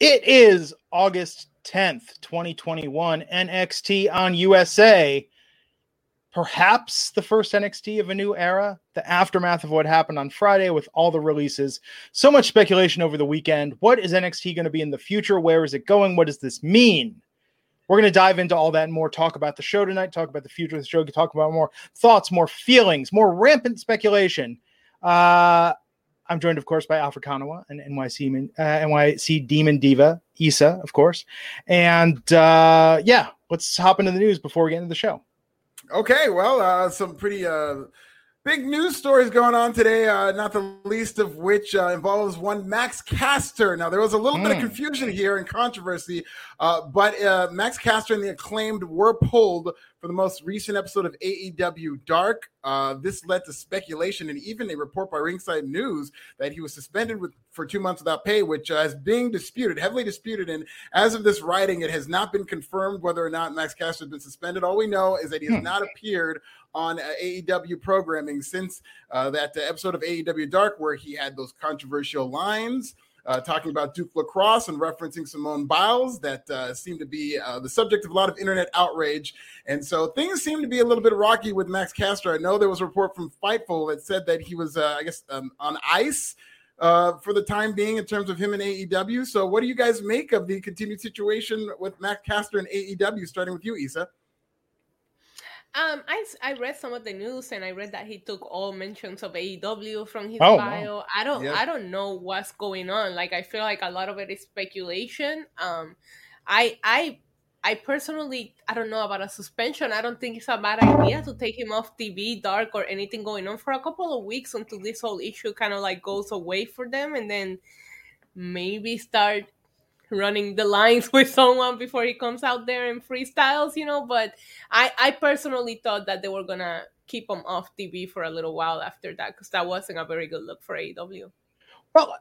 It is August 10th, 2021, NXT on USA. Perhaps the first NXT of a new era, the aftermath of what happened on Friday with all the releases. So much speculation over the weekend. What is NXT going to be in the future? Where is it going? What does this mean? We're going to dive into all that and more, talk about the show tonight, talk about the future of the show, talk about more thoughts, more feelings, more rampant speculation. Uh, I'm joined, of course, by Alfred Konuwa and NYC, uh, NYC Demon Diva, Isa, of course. And uh, yeah, let's hop into the news before we get into the show. Okay, well, uh, some pretty uh, big news stories going on today, uh, not the least of which uh, involves one Max Caster. Now, there was a little mm. bit of hmm. confusion here and controversy, uh, but uh, Max Caster and the acclaimed were pulled for the most recent episode of AEW Dark. Uh, this led to speculation and even a report by Ringside News that he was suspended with for two months without pay, which uh, is being disputed, heavily disputed. And as of this writing, it has not been confirmed whether or not Max Caster has been suspended. All we know is that he has hmm. not appeared on uh, AEW programming since uh, that uh, episode of AEW Dark where he had those controversial lines uh, talking about Duke Lacrosse and referencing Simone Biles that uh, seemed to be uh, the subject of a lot of internet outrage. And so things seem to be a little bit rocky with Max Caster. I know there was a report from Fightful that said that he was, uh, I guess, um, on ice. For the time being, in terms of him and AEW. So, what do you guys make of the continued situation with Max Caster and AEW? Starting with you, Isa. Um, I, I read some of the news and I read that he took all mentions of AEW from his oh, bio. Wow. I don't I don't know what's going on. Like I feel like a lot of it is speculation. Um, I I I personally I don't know about a suspension. I don't think it's a bad idea to take him off TV, dark or anything going on for a couple of weeks until this whole issue kind of like goes away for them, and then maybe start running the lines with someone before he comes out there and freestyles, you know. But I, I personally thought that they were gonna keep him off TV for a little while after that because that wasn't a very good look for AEW. Well,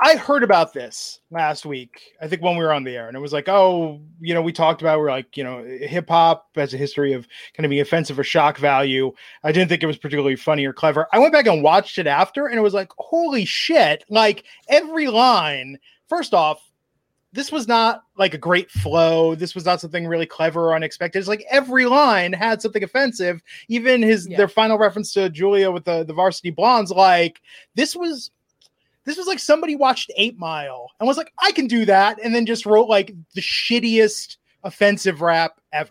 I heard about this last week. I think when we were on the air, and it was like, oh, you know, we talked about we're like, you know, hip hop has a history of kind of being offensive or shock value. I didn't think it was particularly funny or clever. I went back and watched it after, and it was like, holy shit! Like every line. First off, this was not like a great flow. This was not something really clever or unexpected. It's like every line had something offensive. Even his yeah. their final reference to Julia with the, the varsity blondes, like this was this was like somebody watched Eight Mile and was like, I can do that, and then just wrote like the shittiest offensive rap ever.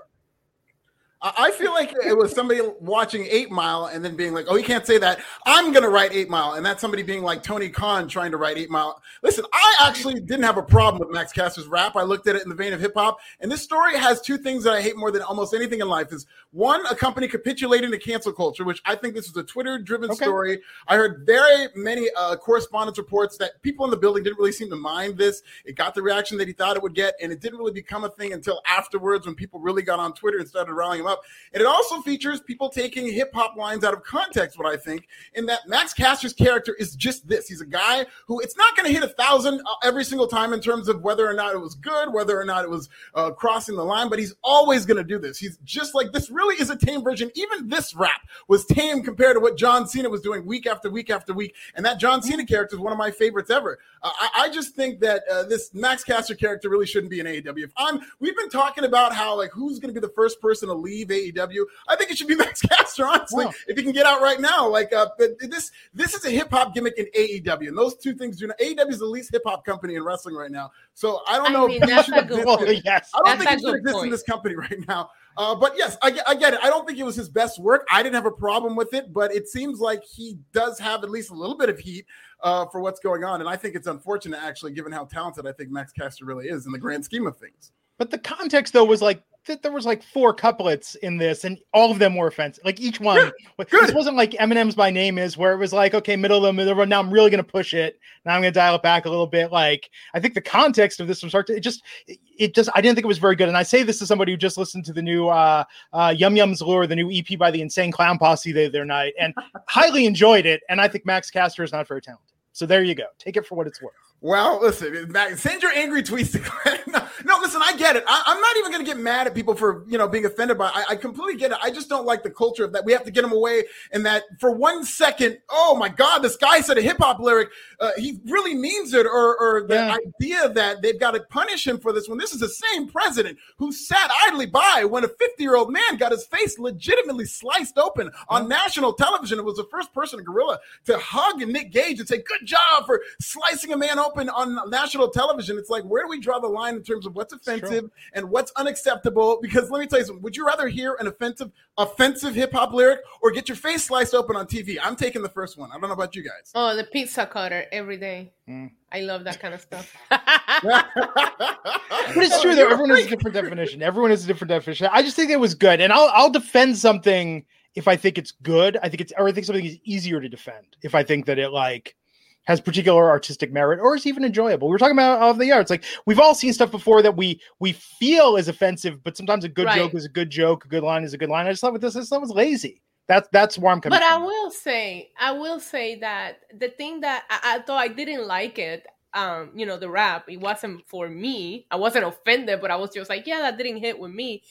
I feel like it was somebody watching Eight Mile and then being like, "Oh, you can't say that. I'm gonna write Eight Mile," and that's somebody being like Tony Khan trying to write Eight Mile. Listen, I actually didn't have a problem with Max Caster's rap. I looked at it in the vein of hip hop, and this story has two things that I hate more than almost anything in life: is one, a company capitulating to cancel culture, which I think this is a Twitter-driven okay. story. I heard very many uh, correspondence reports that people in the building didn't really seem to mind this. It got the reaction that he thought it would get, and it didn't really become a thing until afterwards when people really got on Twitter and started rallying him up. And it also features people taking hip hop lines out of context, what I think, in that Max Caster's character is just this. He's a guy who it's not going to hit a thousand uh, every single time in terms of whether or not it was good, whether or not it was uh, crossing the line, but he's always going to do this. He's just like this really is a tame version. Even this rap was tame compared to what John Cena was doing week after week after week. And that John Cena character is one of my favorites ever. Uh, I, I, just think that uh, this Max Caster character really shouldn't be in AEW. If I'm, we've been talking about how like who's going to be the first person to leave AEW. I think it should be Max Caster, honestly, if he can get out right now. Like, uh, but this this is a hip hop gimmick in AEW, and those two things do not. AEW is the least hip hop company in wrestling right now, so I don't I know. Mean, if that's a good point. Yes, I don't that's think he should exist point. in this company right now. Uh, but yes, I, I, get it. I don't think it was his best work. I didn't have a problem with it, but it seems like he does have at least a little bit of heat uh, for what's going on. And I think it's unfortunate, actually, given how talented I think Max Caster really is in the grand scheme of things. But the context, though, was like that there was like four couplets in this, and all of them were offensive. Like each one, Good. this wasn't like Eminem's "My Name Is," where it was like, okay, middle of the middle. Now I'm really gonna push it. Now I'm gonna dial it back a little bit. Like I think the context of this from start to it just, it just, I didn't think it was very good. And I say this to somebody who just listened to the new uh, uh, Yum Yum's Lure, the new EP by the Insane Clown Posse the other night, and highly enjoyed it. And I think Max Caster is not very talented. So there you go. Take it for what it's worth. Well, listen, send your angry tweets to. No, no listen, I get it. I, am not even going to get mad at people for you know being offended by. I, I, completely get it. I just don't like the culture of that. We have to get them away, and that for one second, oh my God, this guy said a hip hop lyric. Uh, he really means it, or, or the yeah. idea that they've got to punish him for this when this is the same president who sat idly by when a 50 year old man got his face legitimately sliced open on national television. It was the first person in Gorilla to hug Nick Gage and say, "Good job for slicing a man open." Open on national television, it's like, where do we draw the line in terms of what's offensive and what's unacceptable? Because let me tell you something. Would you rather hear an offensive, offensive hip hop lyric or get your face sliced open on TV? I'm taking the first one. I don't know about you guys. Oh, the pizza cutter every day. Mm. I love that kind of stuff. but it's true though. Everyone has a different definition. Everyone has a different definition. I just think it was good, and I'll I'll defend something if I think it's good. I think it's or I think something is easier to defend if I think that it like has particular artistic merit or is even enjoyable. We are talking about off the air. It's like we've all seen stuff before that we we feel is offensive, but sometimes a good right. joke is a good joke, a good line is a good line. I just thought with this, this was lazy. That's that's where I'm coming. But from. I will say, I will say that the thing that I, I thought I didn't like it, um, you know, the rap, it wasn't for me. I wasn't offended, but I was just like, yeah, that didn't hit with me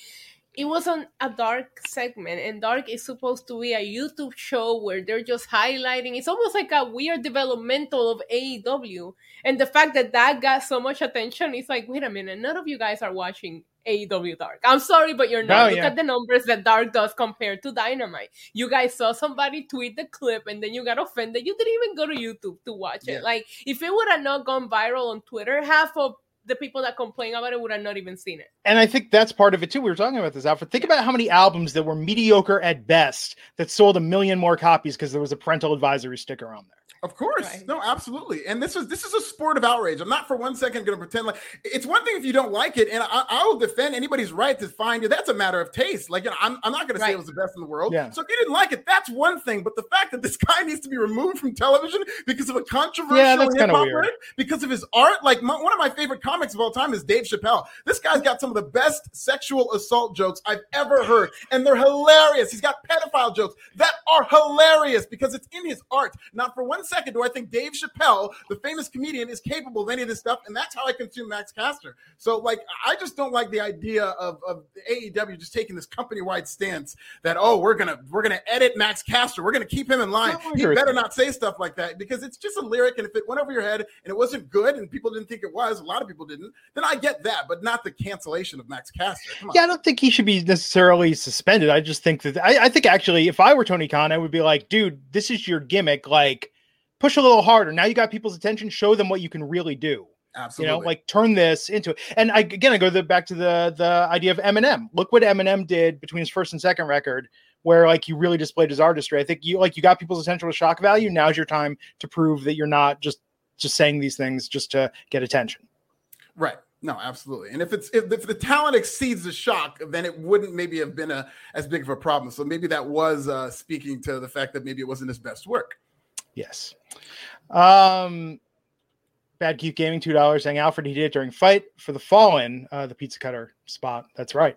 it was on a dark segment and dark is supposed to be a youtube show where they're just highlighting it's almost like a weird developmental of aew and the fact that that got so much attention is like wait a minute none of you guys are watching AEW Dark. I'm sorry, but you're not. Oh, Look yeah. at the numbers that Dark does compared to Dynamite. You guys saw somebody tweet the clip and then you got offended. You didn't even go to YouTube to watch it. Like, if it would have not gone viral on Twitter, half of the people that complain about it would have not even seen it. And I think that's part of it too. We were talking about this, Alfred. Think about how many albums that were mediocre at best that sold a million more copies because there was a parental advisory sticker on there. Of course, right. no, absolutely. And this is this is a sport of outrage. I'm not for one second going to pretend like it's one thing if you don't like it, and I, I will defend anybody's right to find you. That's a matter of taste. Like you know, I'm, I'm not going right. to say it was the best in the world. Yeah. So if you didn't like it, that's one thing. But the fact that this guy needs to be removed from television because of a controversial yeah, hip hop record, because of his art, like my, one of my favorite comics of all time is Dave Chappelle. This guy's got some of the best sexual assault jokes I've ever heard, and they're hilarious. He's got pedophile jokes that are hilarious because it's in his art. Not for one second do I think Dave Chappelle, the famous comedian, is capable of any of this stuff, and that's how I consume Max Caster. So, like, I just don't like the idea of, of AEW just taking this company-wide stance that oh, we're gonna we're gonna edit Max Caster, we're gonna keep him in line. he better not say stuff like that because it's just a lyric, and if it went over your head and it wasn't good, and people didn't think it was, a lot of people didn't, then I get that, but not the cancellation of Max Caster. Yeah, I don't think he should be necessarily suspended. I just think that I, I think actually, if I were Tony Khan, I would be like, dude, this is your gimmick, like push a little harder. Now you got people's attention. Show them what you can really do. Absolutely. You know, like turn this into it. And I, again, I go the, back to the the idea of Eminem. Look what Eminem did between his first and second record, where like he really displayed his artistry. I think you like you got people's attention with shock value. Now's your time to prove that you're not just just saying these things just to get attention. Right. No, absolutely. And if it's if, if, the talent exceeds the shock, then it wouldn't maybe have been a as big of a problem. So maybe that was uh, speaking to the fact that maybe it wasn't his best work. Yes. Um, Bad Keith Gaming, two dollars. Saying Alfred, he did it during fight for the Fallen, uh, the pizza cutter spot. That's right.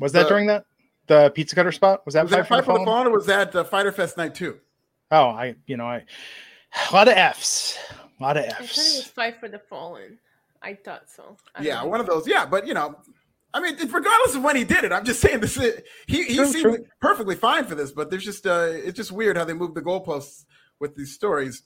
Was that during that the pizza cutter spot? Was that was fight, that for, the for, the Fallen, or was that uh, Fyter Fest night two? Oh, I you know I a lot of Fs, a lot of Fs. I thought it was fight for the Fallen. I thought so. I yeah, one of those. Yeah, but you know, I mean, regardless of when he did it, I'm just saying this. Is, he he true, seemed true. perfectly fine for this, but there's just uh, it's just weird how they move the goalposts with these stories.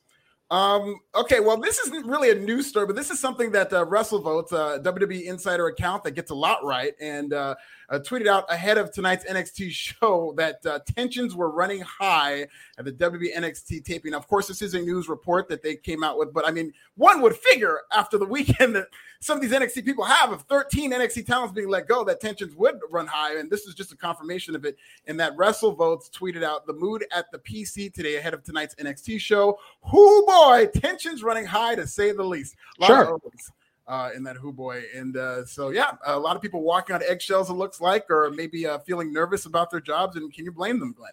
Um, okay, well, this isn't really a news story, but this is something that uh, WrestleVotes, a WWE insider account that gets a lot right, and uh, uh, tweeted out ahead of tonight's NXT show that uh, tensions were running high at the WWE NXT taping. Of course, this is a news report that they came out with, but I mean, one would figure after the weekend that some of these NXT people have, of 13 NXT talents being let go, that tensions would run high. And this is just a confirmation of it. And that WrestleVotes tweeted out the mood at the PC today ahead of tonight's NXT show. Who boy, tensions running high to say the least. sure. Uh, in that Who Boy. And uh, so, yeah, a lot of people walking on eggshells, it looks like, or maybe uh, feeling nervous about their jobs. And can you blame them, Glenn?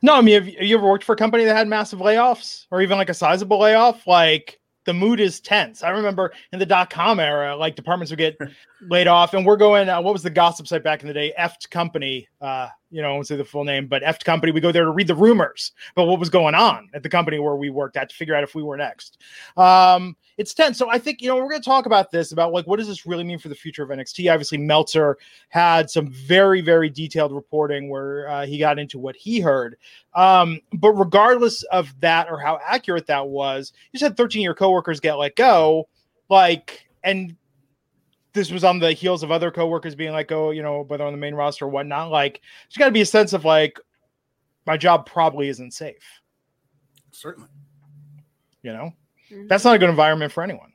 No, I mean, have you ever worked for a company that had massive layoffs or even like a sizable layoff? Like, the mood is tense. I remember in the dot com era, like departments would get laid off, and we're going. Uh, what was the gossip site back in the day? Eft Company. Uh, you know, I won't say the full name, but Eft Company. We go there to read the rumors about what was going on at the company where we worked at to figure out if we were next. Um, it's tense. So I think you know we're going to talk about this about like what does this really mean for the future of NXT. Obviously, Meltzer had some very very detailed reporting where uh, he got into what he heard. Um, but regardless of that or how accurate that was, you just had 13 year coworkers get let go. Like and this was on the heels of other coworkers being like, oh, you know, whether on the main roster or whatnot. Like, there's got to be a sense of like, my job probably isn't safe. Certainly. You know. That's not a good environment for anyone.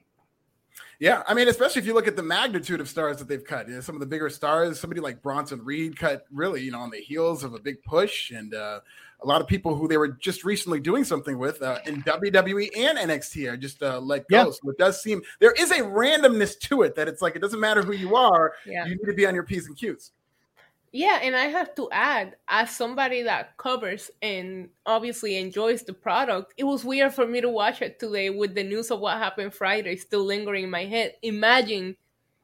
Yeah, I mean, especially if you look at the magnitude of stars that they've cut. You know, some of the bigger stars, somebody like Bronson Reed cut really, you know, on the heels of a big push, and uh, a lot of people who they were just recently doing something with uh, in WWE and NXT are just uh, let go. Yeah. So it does seem there is a randomness to it that it's like it doesn't matter who you are, yeah. you need to be on your p's and q's. Yeah, and I have to add, as somebody that covers and obviously enjoys the product, it was weird for me to watch it today with the news of what happened Friday still lingering in my head. Imagine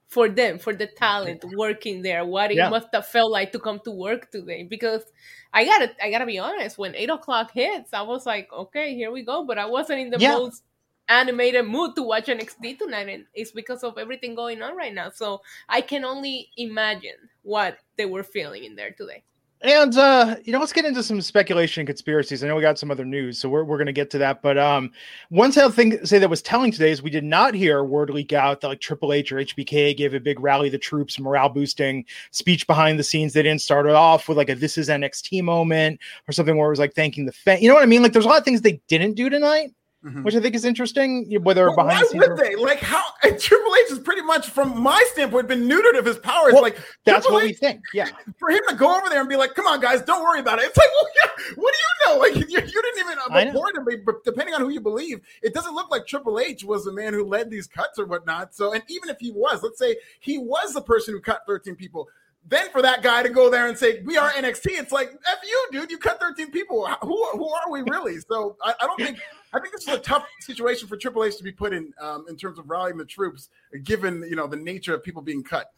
for them, for the talent working there, what it yeah. must have felt like to come to work today. Because I gotta, I gotta be honest, when eight o'clock hits, I was like, okay, here we go. But I wasn't in the yeah. most animated mood to watch NXT tonight, and it's because of everything going on right now. So I can only imagine what they were feeling in there today. And uh, you know, let's get into some speculation and conspiracies. I know we got some other news, so we're, we're going to get to that. But um, one thing say that was telling today is we did not hear word leak out that like Triple H or HBK gave a big rally the troops, morale boosting speech behind the scenes. They didn't start it off with like a "This is NXT" moment or something where it was like thanking the fan. You know what I mean? Like, there's a lot of things they didn't do tonight. Mm-hmm. which I think is interesting. Whether well, behind why would they like how Triple H is pretty much, from my standpoint, been neutered of his powers. Well, like that's Triple what H, we think. Yeah, for him to go over there and be like, "Come on, guys, don't worry about it." It's like, well, yeah, what do you know? Like you, you didn't even report him, but depending on who you believe, it doesn't look like Triple H was the man who led these cuts or whatnot. So, and even if he was, let's say he was the person who cut 13 people then for that guy to go there and say we are NXT, it's like f you, dude. You cut 13 people. Who who are we really? So I, I don't think I think this is a tough situation for Triple H to be put in um, in terms of rallying the troops, given you know the nature of people being cut.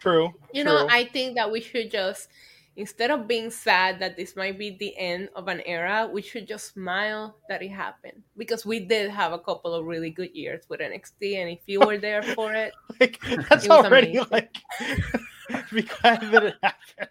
True. You true. know, I think that we should just instead of being sad that this might be the end of an era, we should just smile that it happened because we did have a couple of really good years with NXT, and if you were there for it, like that's it already amazing. like be glad that it happened.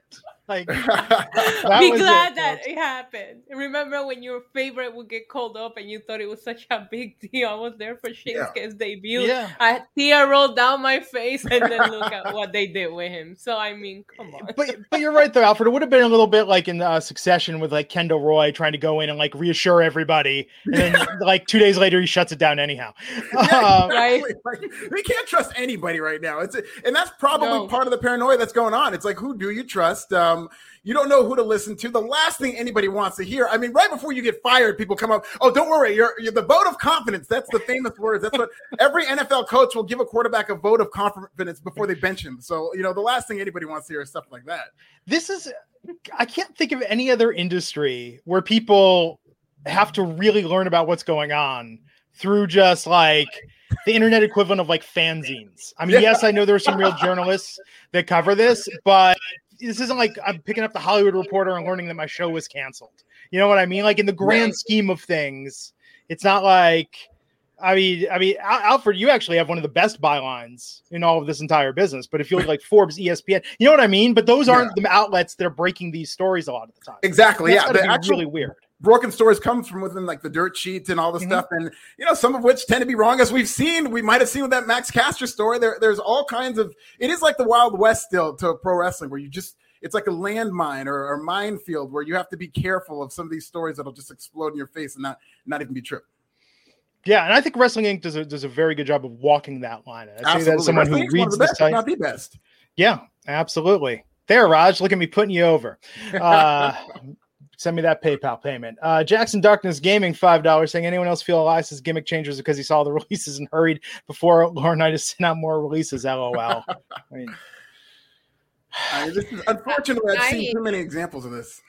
Like, be glad it, that it happened. Remember when your favorite would get called up and you thought it was such a big deal? I was there for Shinsuke's yeah. debut. Yeah. A tear rolled down my face, and then look at what they did with him. So I mean, come on. But but you're right though, Alfred. It would have been a little bit like in uh, Succession with like Kendall Roy trying to go in and like reassure everybody, and then like two days later he shuts it down anyhow. Yeah, um, right? Like, we can't trust anybody right now. It's and that's probably no. part of the paranoia that's going on. It's like who do you trust? Um, um, you don't know who to listen to. The last thing anybody wants to hear. I mean, right before you get fired, people come up. Oh, don't worry, you're, you're the vote of confidence. That's the famous words. That's what every NFL coach will give a quarterback a vote of confidence before they bench him. So you know, the last thing anybody wants to hear is stuff like that. This is. I can't think of any other industry where people have to really learn about what's going on through just like the internet equivalent of like fanzines. I mean, yes, I know there are some real journalists that cover this, but this isn't like I'm picking up the Hollywood Reporter and learning that my show was canceled. You know what I mean? Like in the grand right. scheme of things, it's not like I mean, I mean, Alfred, you actually have one of the best bylines in all of this entire business. But if you look like Forbes, ESPN, you know what I mean. But those aren't yeah. the outlets that are breaking these stories a lot of the time. Exactly. That's yeah, the actual, really weird. Broken stories comes from within like the dirt sheets and all the mm-hmm. stuff, and you know some of which tend to be wrong, as we've seen. We might have seen with that Max Caster story. There, there's all kinds of. It is like the Wild West still to pro wrestling, where you just it's like a landmine or, or minefield where you have to be careful of some of these stories that'll just explode in your face and not not even be true. Yeah, and I think Wrestling Inc. does a does a very good job of walking that line. I say that someone Wrestling who reads the, best, site. Not the best. Yeah, absolutely. There, Raj, look at me putting you over. Uh, Send me that PayPal payment. Uh, Jackson Darkness Gaming, $5 saying, anyone else feel Elias's gimmick changes because he saw the releases and hurried before Laurinaitis sent out more releases? LOL. I mean, I this is unfortunately I've seen too many examples of this.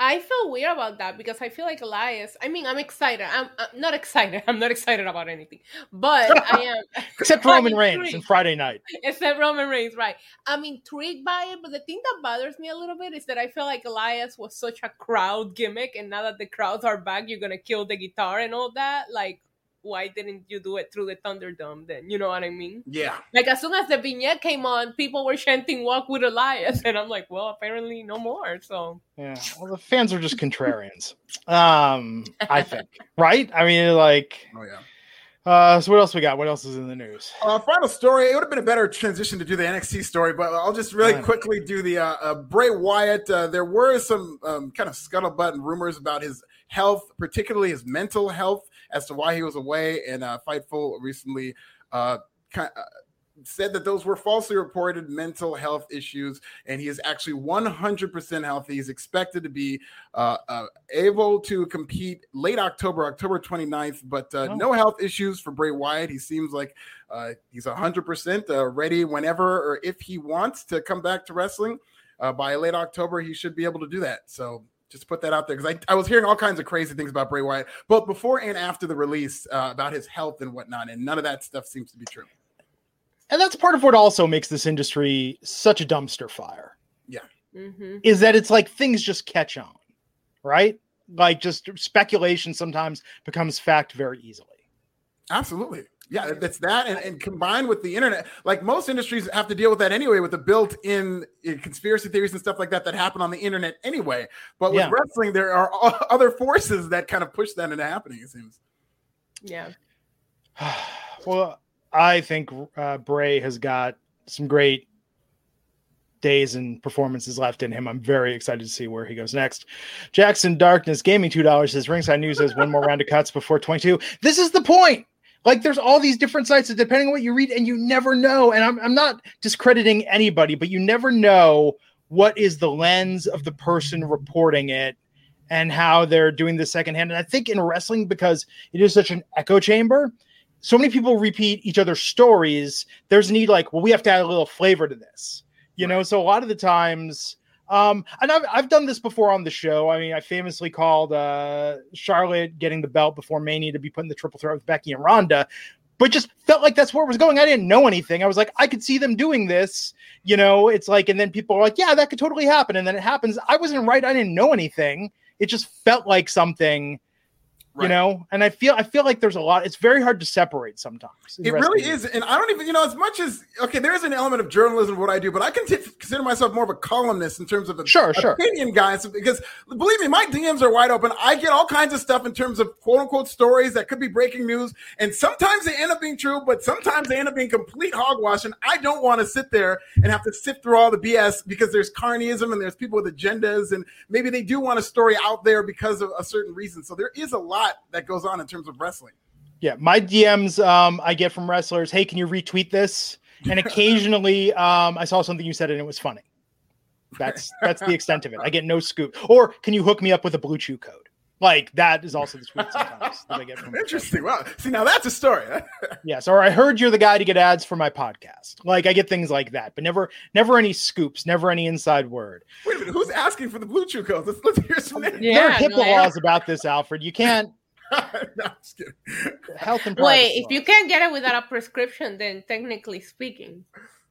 I feel weird about that because I feel like Elias. I mean, I'm excited. I'm, I'm not excited. I'm not excited about anything, but I am. Except Roman Reigns and Friday night. Except Roman Reigns, right? I'm intrigued by it, but the thing that bothers me a little bit is that I feel like Elias was such a crowd gimmick, and now that the crowds are back, you're gonna kill the guitar and all that. Like, why didn't you do it through the Thunderdome then? You know what I mean? Yeah. Like as soon as the vignette came on, people were chanting "Walk with Elias," and I'm like, well, apparently no more. So yeah, well, the fans are just contrarians. um, I think, right? I mean, like, oh yeah. Uh, so what else we got? What else is in the news? Uh, final story. It would have been a better transition to do the NXT story, but I'll just really quickly do the uh, uh, Bray Wyatt. Uh, there were some um, kind of scuttlebutt and rumors about his health, particularly his mental health as to why he was away. And uh, Fightful recently uh, kind of, uh, said that those were falsely reported mental health issues, and he is actually 100% healthy. He's expected to be uh, uh, able to compete late October, October 29th, but uh, oh. no health issues for Bray Wyatt. He seems like uh, he's 100% uh, ready whenever or if he wants to come back to wrestling. Uh, by late October, he should be able to do that. So just put that out there because I, I was hearing all kinds of crazy things about Bray Wyatt, both before and after the release uh, about his health and whatnot, and none of that stuff seems to be true. And that's part of what also makes this industry such a dumpster fire. Yeah, mm-hmm. is that it's like things just catch on, right? Like just speculation sometimes becomes fact very easily. Absolutely. Yeah, that's that, and, and combined with the internet, like most industries have to deal with that anyway, with the built-in uh, conspiracy theories and stuff like that that happen on the internet anyway. But with yeah. wrestling, there are other forces that kind of push that into happening. It seems. Yeah. well, I think uh, Bray has got some great days and performances left in him. I'm very excited to see where he goes next. Jackson Darkness Gaming two dollars says ringside news has one more round of cuts before 22. This is the point. Like there's all these different sites that depending on what you read, and you never know. And I'm I'm not discrediting anybody, but you never know what is the lens of the person reporting it and how they're doing the secondhand. And I think in wrestling, because it is such an echo chamber, so many people repeat each other's stories. There's a need like, well, we have to add a little flavor to this, you right. know. So a lot of the times um, and I've, I've done this before on the show. I mean, I famously called uh, Charlotte getting the belt before Mania to be put in the triple threat with Becky and Ronda, but just felt like that's where it was going. I didn't know anything. I was like, I could see them doing this. You know, it's like, and then people are like, yeah, that could totally happen. And then it happens. I wasn't right. I didn't know anything. It just felt like something Right. you know and i feel i feel like there's a lot it's very hard to separate sometimes it really is and i don't even you know as much as okay there is an element of journalism what i do but i can t- consider myself more of a columnist in terms of a sure, sure. opinion guys because believe me my dms are wide open i get all kinds of stuff in terms of quote unquote stories that could be breaking news and sometimes they end up being true but sometimes they end up being complete hogwash and i don't want to sit there and have to sift through all the bs because there's carnyism and there's people with agendas and maybe they do want a story out there because of a certain reason so there is a lot lot that goes on in terms of wrestling. Yeah, my DMs um, I get from wrestlers. Hey, can you retweet this? And occasionally, um, I saw something you said and it was funny. That's that's the extent of it. I get no scoop. Or can you hook me up with a Blue Chew code? Like that is also the tweet sometimes that I get from. Interesting. Wow. See, now that's a story. yes. Or I heard you're the guy to get ads for my podcast. Like I get things like that, but never, never any scoops, never any inside word. Wait a minute. Who's asking for the blue chew code? Let's, let's hear some names. Yeah, there are HIPAA no, laws about this, Alfred. You can't. no, Health and wait. If you can't get it without a prescription, then technically speaking,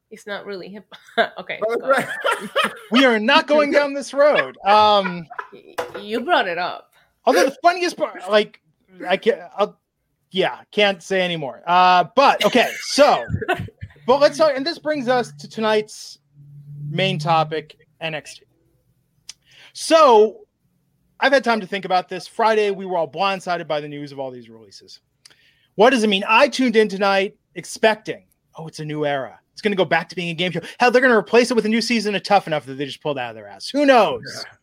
it's not really hip. okay. Right. we are not going down this road. Um, you brought it up. Although the funniest part, like, I can't, I'll, yeah, can't say anymore. Uh, but okay, so, but let's talk, and this brings us to tonight's main topic NXT. So, I've had time to think about this. Friday, we were all blindsided by the news of all these releases. What does it mean? I tuned in tonight expecting, oh, it's a new era. It's going to go back to being a game show. Hell, they're going to replace it with a new season of Tough Enough that they just pulled out of their ass. Who knows? Yeah.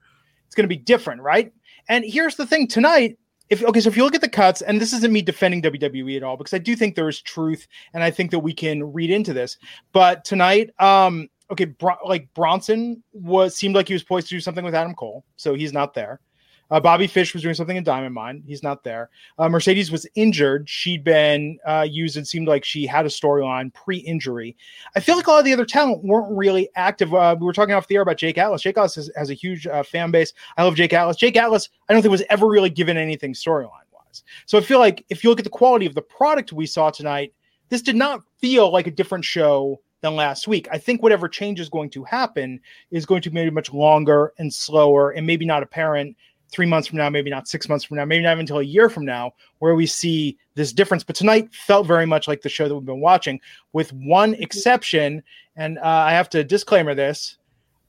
It's going to be different, right? And here's the thing tonight. If okay, so if you look at the cuts, and this isn't me defending WWE at all, because I do think there is truth, and I think that we can read into this. But tonight, um, okay, Bro- like Bronson was seemed like he was poised to do something with Adam Cole, so he's not there. Uh, Bobby Fish was doing something in Diamond Mine. He's not there. Uh, Mercedes was injured. She'd been uh, used and seemed like she had a storyline pre injury. I feel like a lot of the other talent weren't really active. Uh, we were talking off the air about Jake Atlas. Jake Atlas has, has a huge uh, fan base. I love Jake Atlas. Jake Atlas, I don't think was ever really given anything storyline wise. So I feel like if you look at the quality of the product we saw tonight, this did not feel like a different show than last week. I think whatever change is going to happen is going to be much longer and slower and maybe not apparent three months from now, maybe not six months from now, maybe not even until a year from now, where we see this difference. But tonight felt very much like the show that we've been watching, with one exception. And uh, I have to disclaimer this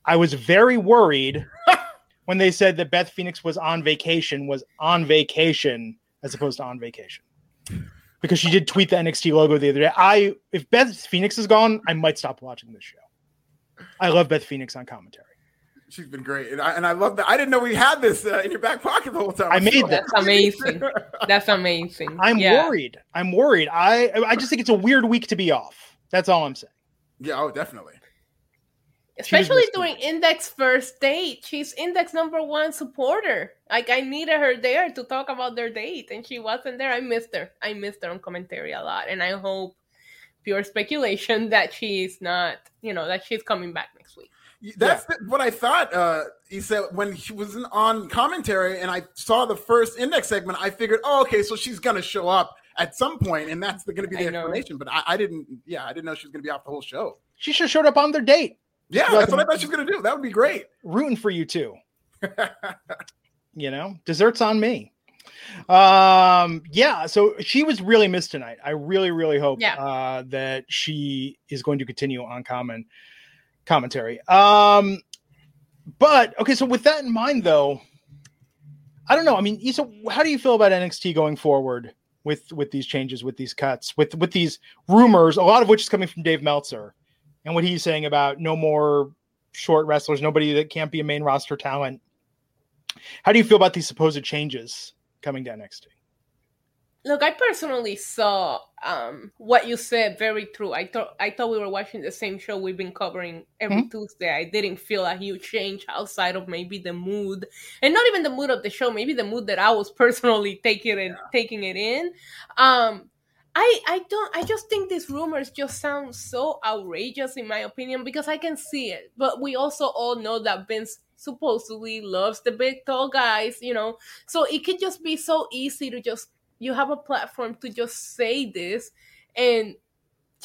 I was very worried when they said that Beth Phoenix was on vacation, was on vacation as opposed to on vacation. Because she did tweet the NXT logo the other day. I if Beth Phoenix is gone, I might stop watching this show. I love Beth Phoenix on commentary she's been great, and I, and I love that. I didn't know we had this uh, in your back pocket the whole time. I made that. That's amazing. That's amazing. I'm yeah. worried. I'm worried. I I just think it's a weird week to be off. That's all I'm saying. Yeah. Oh, definitely. Especially during Index first date, she's Index number one supporter. Like I needed her there to talk about their date, and she wasn't there. I missed her. I missed her on commentary a lot, and I hope pure speculation that she's not, you know, that she's coming back next week. That's yeah. the, what I thought. Uh, he said when he was on commentary, and I saw the first index segment. I figured, oh, okay, so she's gonna show up at some point, and that's going to be the explanation. But I, I, didn't. Yeah, I didn't know she was going to be off the whole show. She should have showed up on their date. Yeah, that's what I thought she was going to do. That would be great. Rooting for you too. you know, desserts on me. Um, yeah, so she was really missed tonight. I really, really hope yeah. uh, that she is going to continue on common commentary. Um, but okay, so with that in mind, though, I don't know. I mean, Isa, how do you feel about NXT going forward with with these changes, with these cuts, with with these rumors, a lot of which is coming from Dave Meltzer, and what he's saying about no more short wrestlers, nobody that can't be a main roster talent. How do you feel about these supposed changes coming to NXT? Look, I personally saw um, what you said very true. I thought I thought we were watching the same show we've been covering every mm-hmm. Tuesday. I didn't feel a huge change outside of maybe the mood, and not even the mood of the show. Maybe the mood that I was personally taking it taking it in. Um, I I don't I just think these rumors just sound so outrageous in my opinion because I can see it, but we also all know that Vince supposedly loves the big tall guys, you know. So it could just be so easy to just you have a platform to just say this and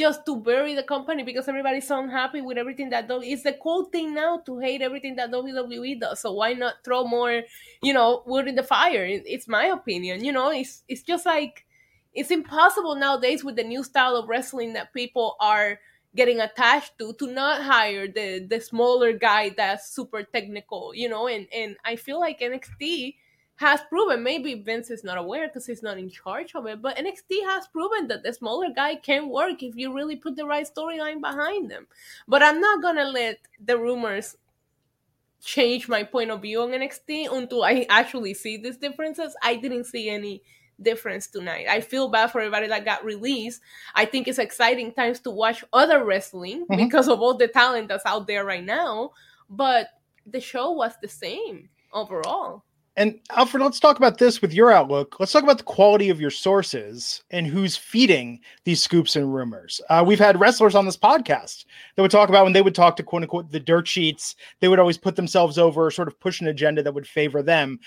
just to bury the company because everybody's so unhappy with everything that WWE. It's the cool thing now to hate everything that WWE does. So why not throw more, you know, wood in the fire? It's my opinion. You know, it's it's just like it's impossible nowadays with the new style of wrestling that people are getting attached to to not hire the the smaller guy that's super technical. You know, and and I feel like NXT has proven maybe Vince is not aware because he's not in charge of it, but NXT has proven that the smaller guy can work if you really put the right storyline behind them. But I'm not gonna let the rumors change my point of view on NXT until I actually see these differences. I didn't see any difference tonight. I feel bad for everybody that got released. I think it's exciting times to watch other wrestling mm-hmm. because of all the talent that's out there right now. But the show was the same overall. And Alfred, let's talk about this with your outlook. Let's talk about the quality of your sources and who's feeding these scoops and rumors. Uh, we've had wrestlers on this podcast that would talk about when they would talk to quote unquote the dirt sheets, they would always put themselves over, sort of push an agenda that would favor them.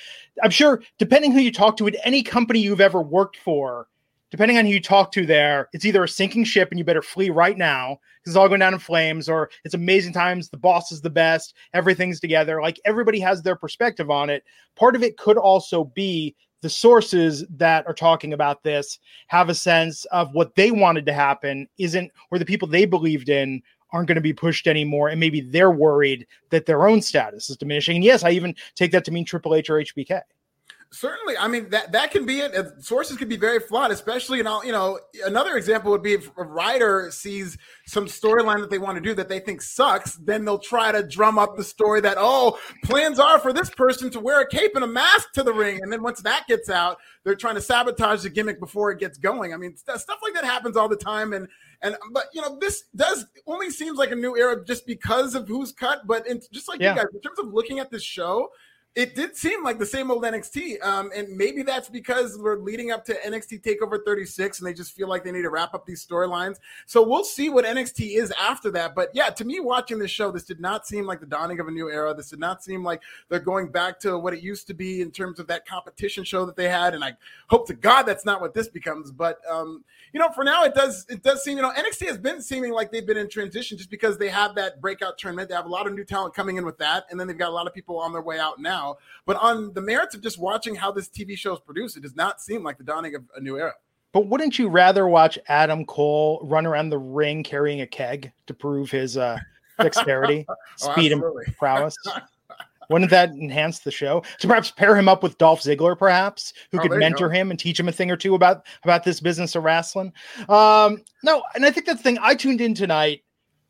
I'm sure, depending who you talk to at any company you've ever worked for, depending on who you talk to there, it's either a sinking ship and you better flee right now because it's all going down in flames, or it's amazing times. The boss is the best. Everything's together. Like everybody has their perspective on it. Part of it could also be the sources that are talking about this have a sense of what they wanted to happen isn't, or the people they believed in aren't going to be pushed anymore. And maybe they're worried that their own status is diminishing. And yes, I even take that to mean Triple H or HBK. Certainly, I mean that that can be it. Uh, sources can be very flawed, especially in all. You know, another example would be if a writer sees some storyline that they want to do that they think sucks, then they'll try to drum up the story that oh, plans are for this person to wear a cape and a mask to the ring, and then once that gets out, they're trying to sabotage the gimmick before it gets going. I mean, stuff like that happens all the time, and and but you know, this does only seems like a new era just because of who's cut, but in, just like yeah. you guys, in terms of looking at this show it did seem like the same old NXT. Um, and maybe that's because we're leading up to NXT TakeOver 36 and they just feel like they need to wrap up these storylines. So we'll see what NXT is after that. But yeah, to me, watching this show, this did not seem like the dawning of a new era. This did not seem like they're going back to what it used to be in terms of that competition show that they had. And I hope to God that's not what this becomes. But, um, you know, for now, it does it does seem, you know, NXT has been seeming like they've been in transition just because they have that breakout tournament. They have a lot of new talent coming in with that. And then they've got a lot of people on their way out now now. But on the merits of just watching how this TV show is produced, it does not seem like the dawning of a new era. But wouldn't you rather watch Adam Cole run around the ring carrying a keg to prove his uh, dexterity, oh, speed, and prowess? Wouldn't that enhance the show? To perhaps pair him up with Dolph Ziggler, perhaps, who oh, could mentor him and teach him a thing or two about about this business of wrestling. Um, no, and I think that's the thing. I tuned in tonight,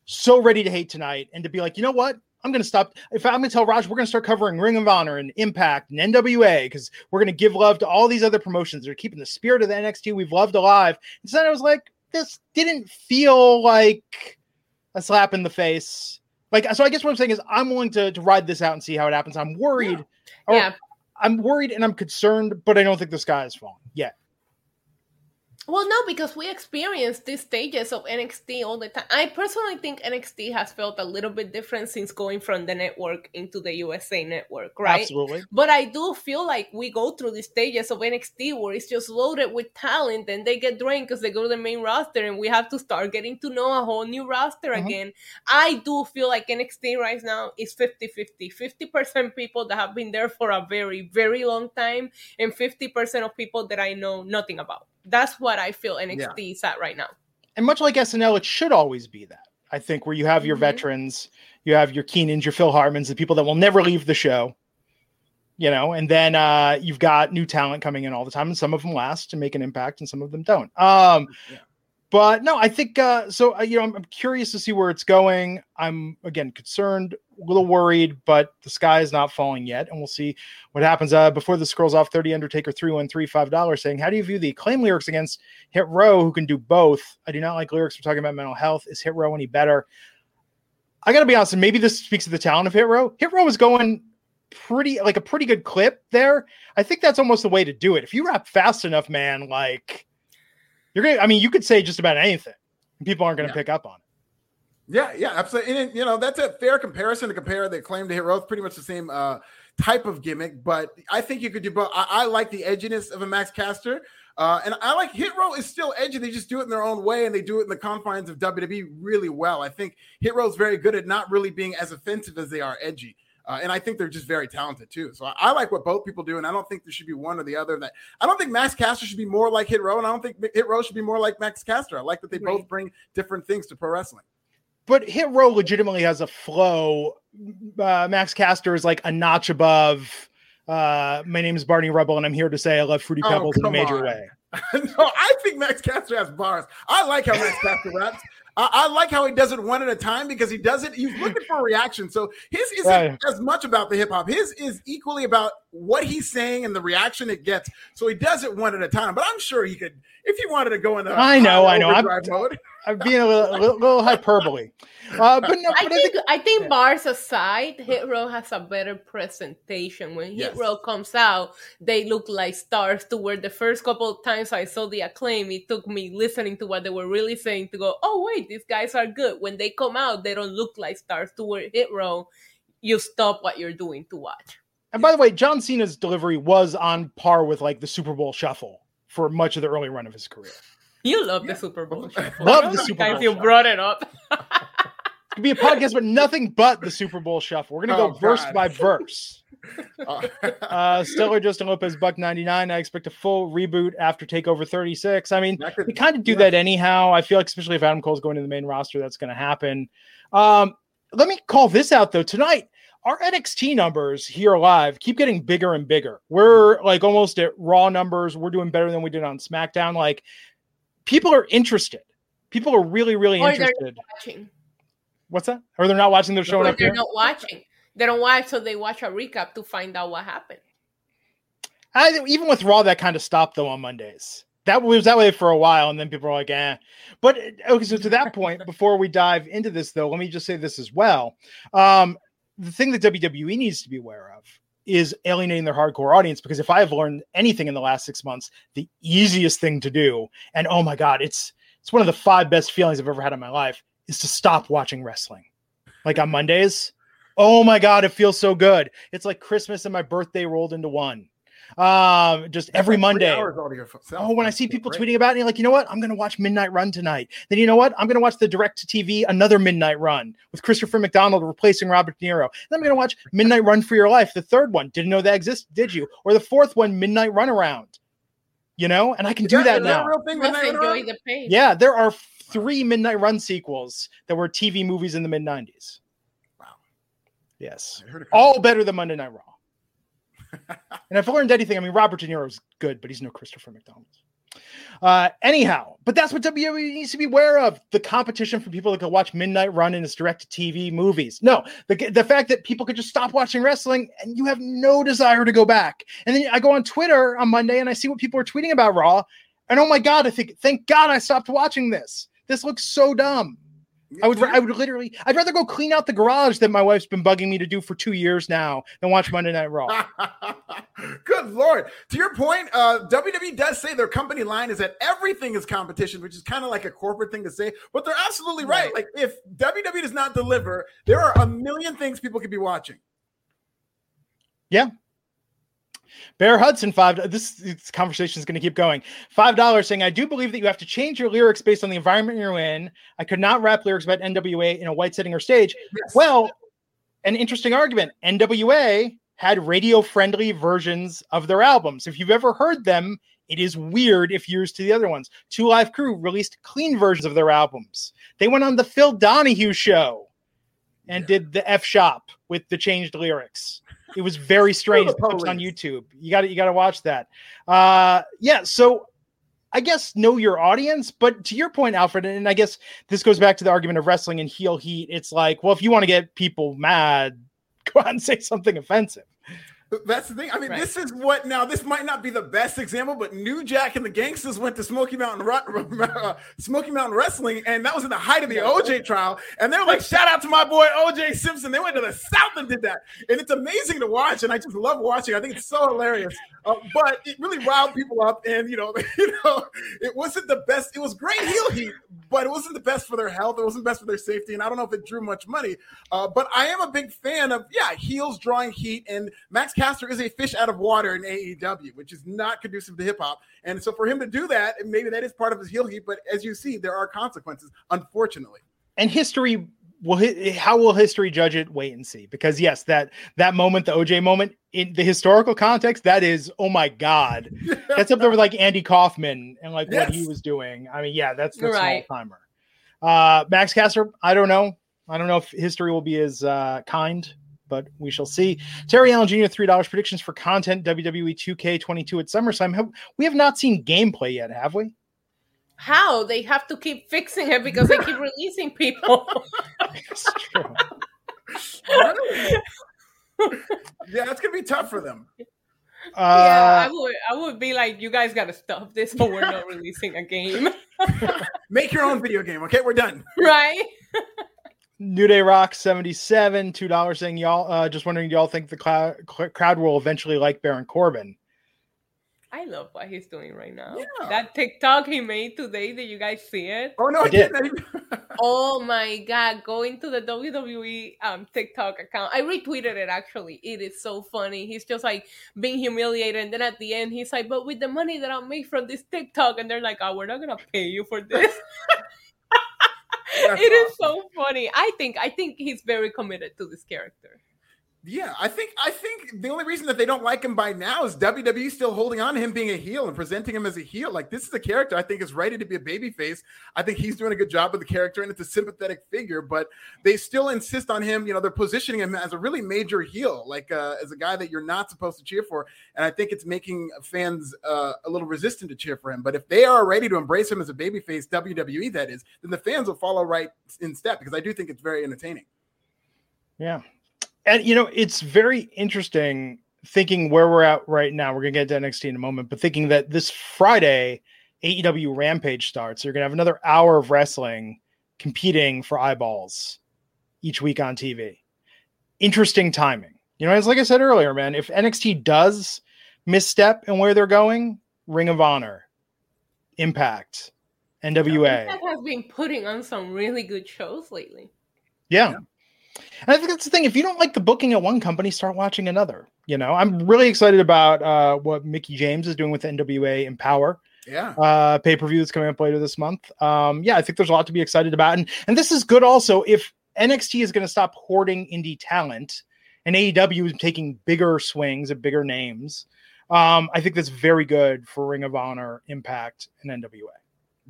so ready to hate tonight, and to be like, you know what? I'm going to stop. If I'm going to tell Raj, we're going to start covering Ring of Honor and Impact and NWA because we're going to give love to all these other promotions. They're keeping the spirit of the NXT we've loved alive. Instead, I was like, this didn't feel like a slap in the face. Like, so I guess what I'm saying is I'm willing to, to ride this out and see how it happens. I'm worried. Yeah. yeah. I'm worried and I'm concerned, but I don't think the sky is falling yet. Well, no, because we experience these stages of NXT all the time. I personally think NXT has felt a little bit different since going from the network into the USA network, right? Absolutely. But I do feel like we go through the stages of NXT where it's just loaded with talent and they get drained because they go to the main roster and we have to start getting to know a whole new roster mm-hmm. again. I do feel like NXT right now is 50 50. 50% people that have been there for a very, very long time, and 50% of people that I know nothing about that's what I feel NXT yeah. is at right now. And much like SNL, it should always be that. I think where you have your mm-hmm. veterans, you have your Kenans, your Phil Hartmans, the people that will never leave the show. You know, and then uh, you've got new talent coming in all the time, and some of them last and make an impact, and some of them don't. Um, yeah. But no, I think uh, so. Uh, you know, I'm, I'm, curious to see where it's going. I'm again concerned, a little worried, but the sky is not falling yet, and we'll see what happens. Uh, before the scrolls off, 30 Undertaker three one three five dollars saying, "How do you view the claim lyrics against Hit Row, who can do both? I do not like lyrics for talking about mental health. Is Hit Row any better?" I got to be honest, and maybe this speaks to the talent of Hit Row. Hit Row is going pretty like a pretty good clip there. I think that's almost the way to do it. If you rap fast enough, man, like you're gonna. I mean, you could say just about anything, and people aren't gonna yeah. pick up on it. Yeah, yeah, absolutely. And you know, that's a fair comparison to compare the claim to Hit Row. Pretty much the same uh, type of gimmick, but I think you could do both. I, I like the edginess of a Max Caster. Uh, and I like Hit Row is still edgy. They just do it in their own way and they do it in the confines of WWE really well. I think Hit Row is very good at not really being as offensive as they are edgy. Uh, and I think they're just very talented too. So I, I, like what both people do, and I don't think there should be one or the other. That I don't think Max Caster should be more like Hit Row, and I don't think Hit Row should be more like Max Caster. I like that they right. both bring different things to pro wrestling. But Hit Row legitimately has a flow. Uh, Max Caster is like a notch above. Uh, my name is Barney Rubble, and I'm here to say I love Fruity oh, Pebbles oh, in a major on. way. no, I think Max Caster has bars. I like how Max Caster raps. I, I, like how he does it one at a time because he does it. He's looking for a reaction. So his isn't right. as much about the hip hop. His is equally about what he's saying and the reaction it gets. So he does it one at a time. But I'm sure he could, if he wanted to go in the I know, I know. I'm, mode. I'm being a little, little, little hyperbole. Uh, but no, I, think, I think bars aside, Hit Row has a better presentation. When yes. Hit Row comes out, they look like stars. To where the first couple of times I saw the acclaim, it took me listening to what they were really saying to go, "Oh wait, these guys are good." When they come out, they don't look like stars. To where Hit Row, you stop what you're doing to watch. And by the way, John Cena's delivery was on par with like the Super Bowl Shuffle for much of the early run of his career. You love yeah. the Super Bowl. love the Super Bowl. You brought it up. it could be a podcast, but nothing but the Super Bowl shuffle. We're gonna oh, go verse by verse. uh, Stellar Justin Lopez, Buck 99. I expect a full reboot after Takeover 36. I mean, could, we kind of do yeah. that anyhow. I feel like, especially if Adam Cole's going to the main roster, that's going to happen. Um, let me call this out though. Tonight, our NXT numbers here live keep getting bigger and bigger. We're like almost at Raw numbers. We're doing better than we did on SmackDown. Like people are interested. People are really, really or interested. watching. What's that? Or they're not watching. They're showing or up. They're here? not watching. They don't watch, so they watch a recap to find out what happened. I, even with Raw, that kind of stopped though on Mondays. That was that way for a while, and then people were like, "eh." But okay, so to that point, before we dive into this, though, let me just say this as well. Um, the thing that WWE needs to be aware of is alienating their hardcore audience because if I've learned anything in the last six months, the easiest thing to do, and oh my god, it's it's one of the five best feelings I've ever had in my life, is to stop watching wrestling. Like on Mondays, oh my god, it feels so good. It's like Christmas and my birthday rolled into one. Um, just That's every like Monday. Oh, when I see people great. tweeting about it, you're like, you know what? I'm gonna watch Midnight Run tonight. Then you know what? I'm gonna watch the direct to TV another Midnight Run with Christopher McDonald replacing Robert De Niro. Then I'm gonna watch Midnight Run for Your Life, the third one. Didn't know that existed, did you? Or the fourth one, Midnight Run Around. You know, and I can do that, that now. Thing, enjoy the pain. Yeah, there are three Midnight Run sequels that were TV movies in the mid 90s. Wow. Yes. All better than Monday Night Raw and if I learned anything, I mean, Robert De Niro is good, but he's no Christopher McDonald. Uh, anyhow, but that's what WWE needs to be aware of the competition for people that can watch Midnight Run in its direct TV movies. No, the, the fact that people could just stop watching wrestling and you have no desire to go back. And then I go on Twitter on Monday and I see what people are tweeting about Raw. And oh my God, I think, thank God I stopped watching this. This looks so dumb. I would, I would literally, I'd rather go clean out the garage that my wife's been bugging me to do for two years now than watch Monday Night Raw. Good lord! To your point, uh, WWE does say their company line is that everything is competition, which is kind of like a corporate thing to say, but they're absolutely right. right. Like if WWE does not deliver, there are a million things people could be watching. Yeah, Bear Hudson, five. This, this conversation is going to keep going. Five dollars saying, I do believe that you have to change your lyrics based on the environment you're in. I could not rap lyrics about NWA in a white setting or stage. Yes. Well, an interesting argument. NWA had radio friendly versions of their albums. If you've ever heard them, it is weird if used to the other ones. Two Live Crew released clean versions of their albums. They went on the Phil Donahue show and yeah. did the F Shop with the changed lyrics. It was very strange. On YouTube. You got to you got to watch that. Uh, yeah. So I guess know your audience, but to your point, Alfred, and I guess this goes back to the argument of wrestling and heel heat. It's like, well, if you want to get people mad, go out and say something offensive. That's the thing. I mean, right. this is what now. This might not be the best example, but New Jack and the Gangstas went to Smoky Mountain, uh, Smoky Mountain Wrestling, and that was in the height of the OJ trial. And they're like, "Shout out to my boy OJ Simpson." They went to the South and did that, and it's amazing to watch. And I just love watching. I think it's so hilarious. Uh, but it really riled people up, and you know, you know, it wasn't the best. It was great heel heat, but it wasn't the best for their health. It wasn't best for their safety, and I don't know if it drew much money. Uh, but I am a big fan of yeah, heels drawing heat, and Max Caster is a fish out of water in AEW, which is not conducive to hip hop. And so for him to do that, maybe that is part of his heel heat. But as you see, there are consequences, unfortunately. And history will how will history judge it wait and see because yes that that moment the oj moment in the historical context that is oh my god that's up there with like andy kaufman and like yes. what he was doing i mean yeah that's that's right. all timer uh max caster i don't know i don't know if history will be as uh kind but we shall see. Terry Allen Jr. three dollars predictions for content WWE 2K22 at SummerSlam. Have, we have not seen gameplay yet, have we? How they have to keep fixing it because they keep releasing people. It's true. yeah, that's gonna be tough for them. Uh, yeah, I would. I would be like, you guys got to stop this, but we're not releasing a game. Make your own video game, okay? We're done. Right. New Day Rock 77, $2 saying y'all uh, just wondering, y'all think the cl- crowd will eventually like Baron Corbin? I love what he's doing right now. Yeah. That TikTok he made today, did you guys see it? Oh no, I, I did. oh my god, go into the WWE um TikTok account. I retweeted it actually. It is so funny. He's just like being humiliated, and then at the end he's like, "But with the money that I'll make from this TikTok," and they're like, "Oh, we're not gonna pay you for this." it is so funny. I think I think he's very committed to this character. Yeah, I think I think the only reason that they don't like him by now is WWE still holding on to him being a heel and presenting him as a heel. Like this is a character I think is ready to be a babyface. I think he's doing a good job with the character and it's a sympathetic figure, but they still insist on him. You know, they're positioning him as a really major heel, like uh, as a guy that you're not supposed to cheer for. And I think it's making fans uh, a little resistant to cheer for him. But if they are ready to embrace him as a babyface, WWE that is, then the fans will follow right in step because I do think it's very entertaining. Yeah, and you know, it's very interesting thinking where we're at right now. We're gonna get to NXT in a moment, but thinking that this Friday AEW Rampage starts, you're gonna have another hour of wrestling competing for eyeballs each week on TV. Interesting timing. You know, as like I said earlier, man, if NXT does misstep in where they're going, Ring of Honor, Impact, NWA. Impact has been putting on some really good shows lately. Yeah. And I think that's the thing. If you don't like the booking at one company, start watching another. You know, I'm really excited about uh, what Mickie James is doing with NWA Empower. Yeah. Uh, pay per view that's coming up later this month. Um, yeah, I think there's a lot to be excited about, and and this is good also if NXT is going to stop hoarding indie talent, and AEW is taking bigger swings at bigger names. Um, I think that's very good for Ring of Honor, Impact, and NWA.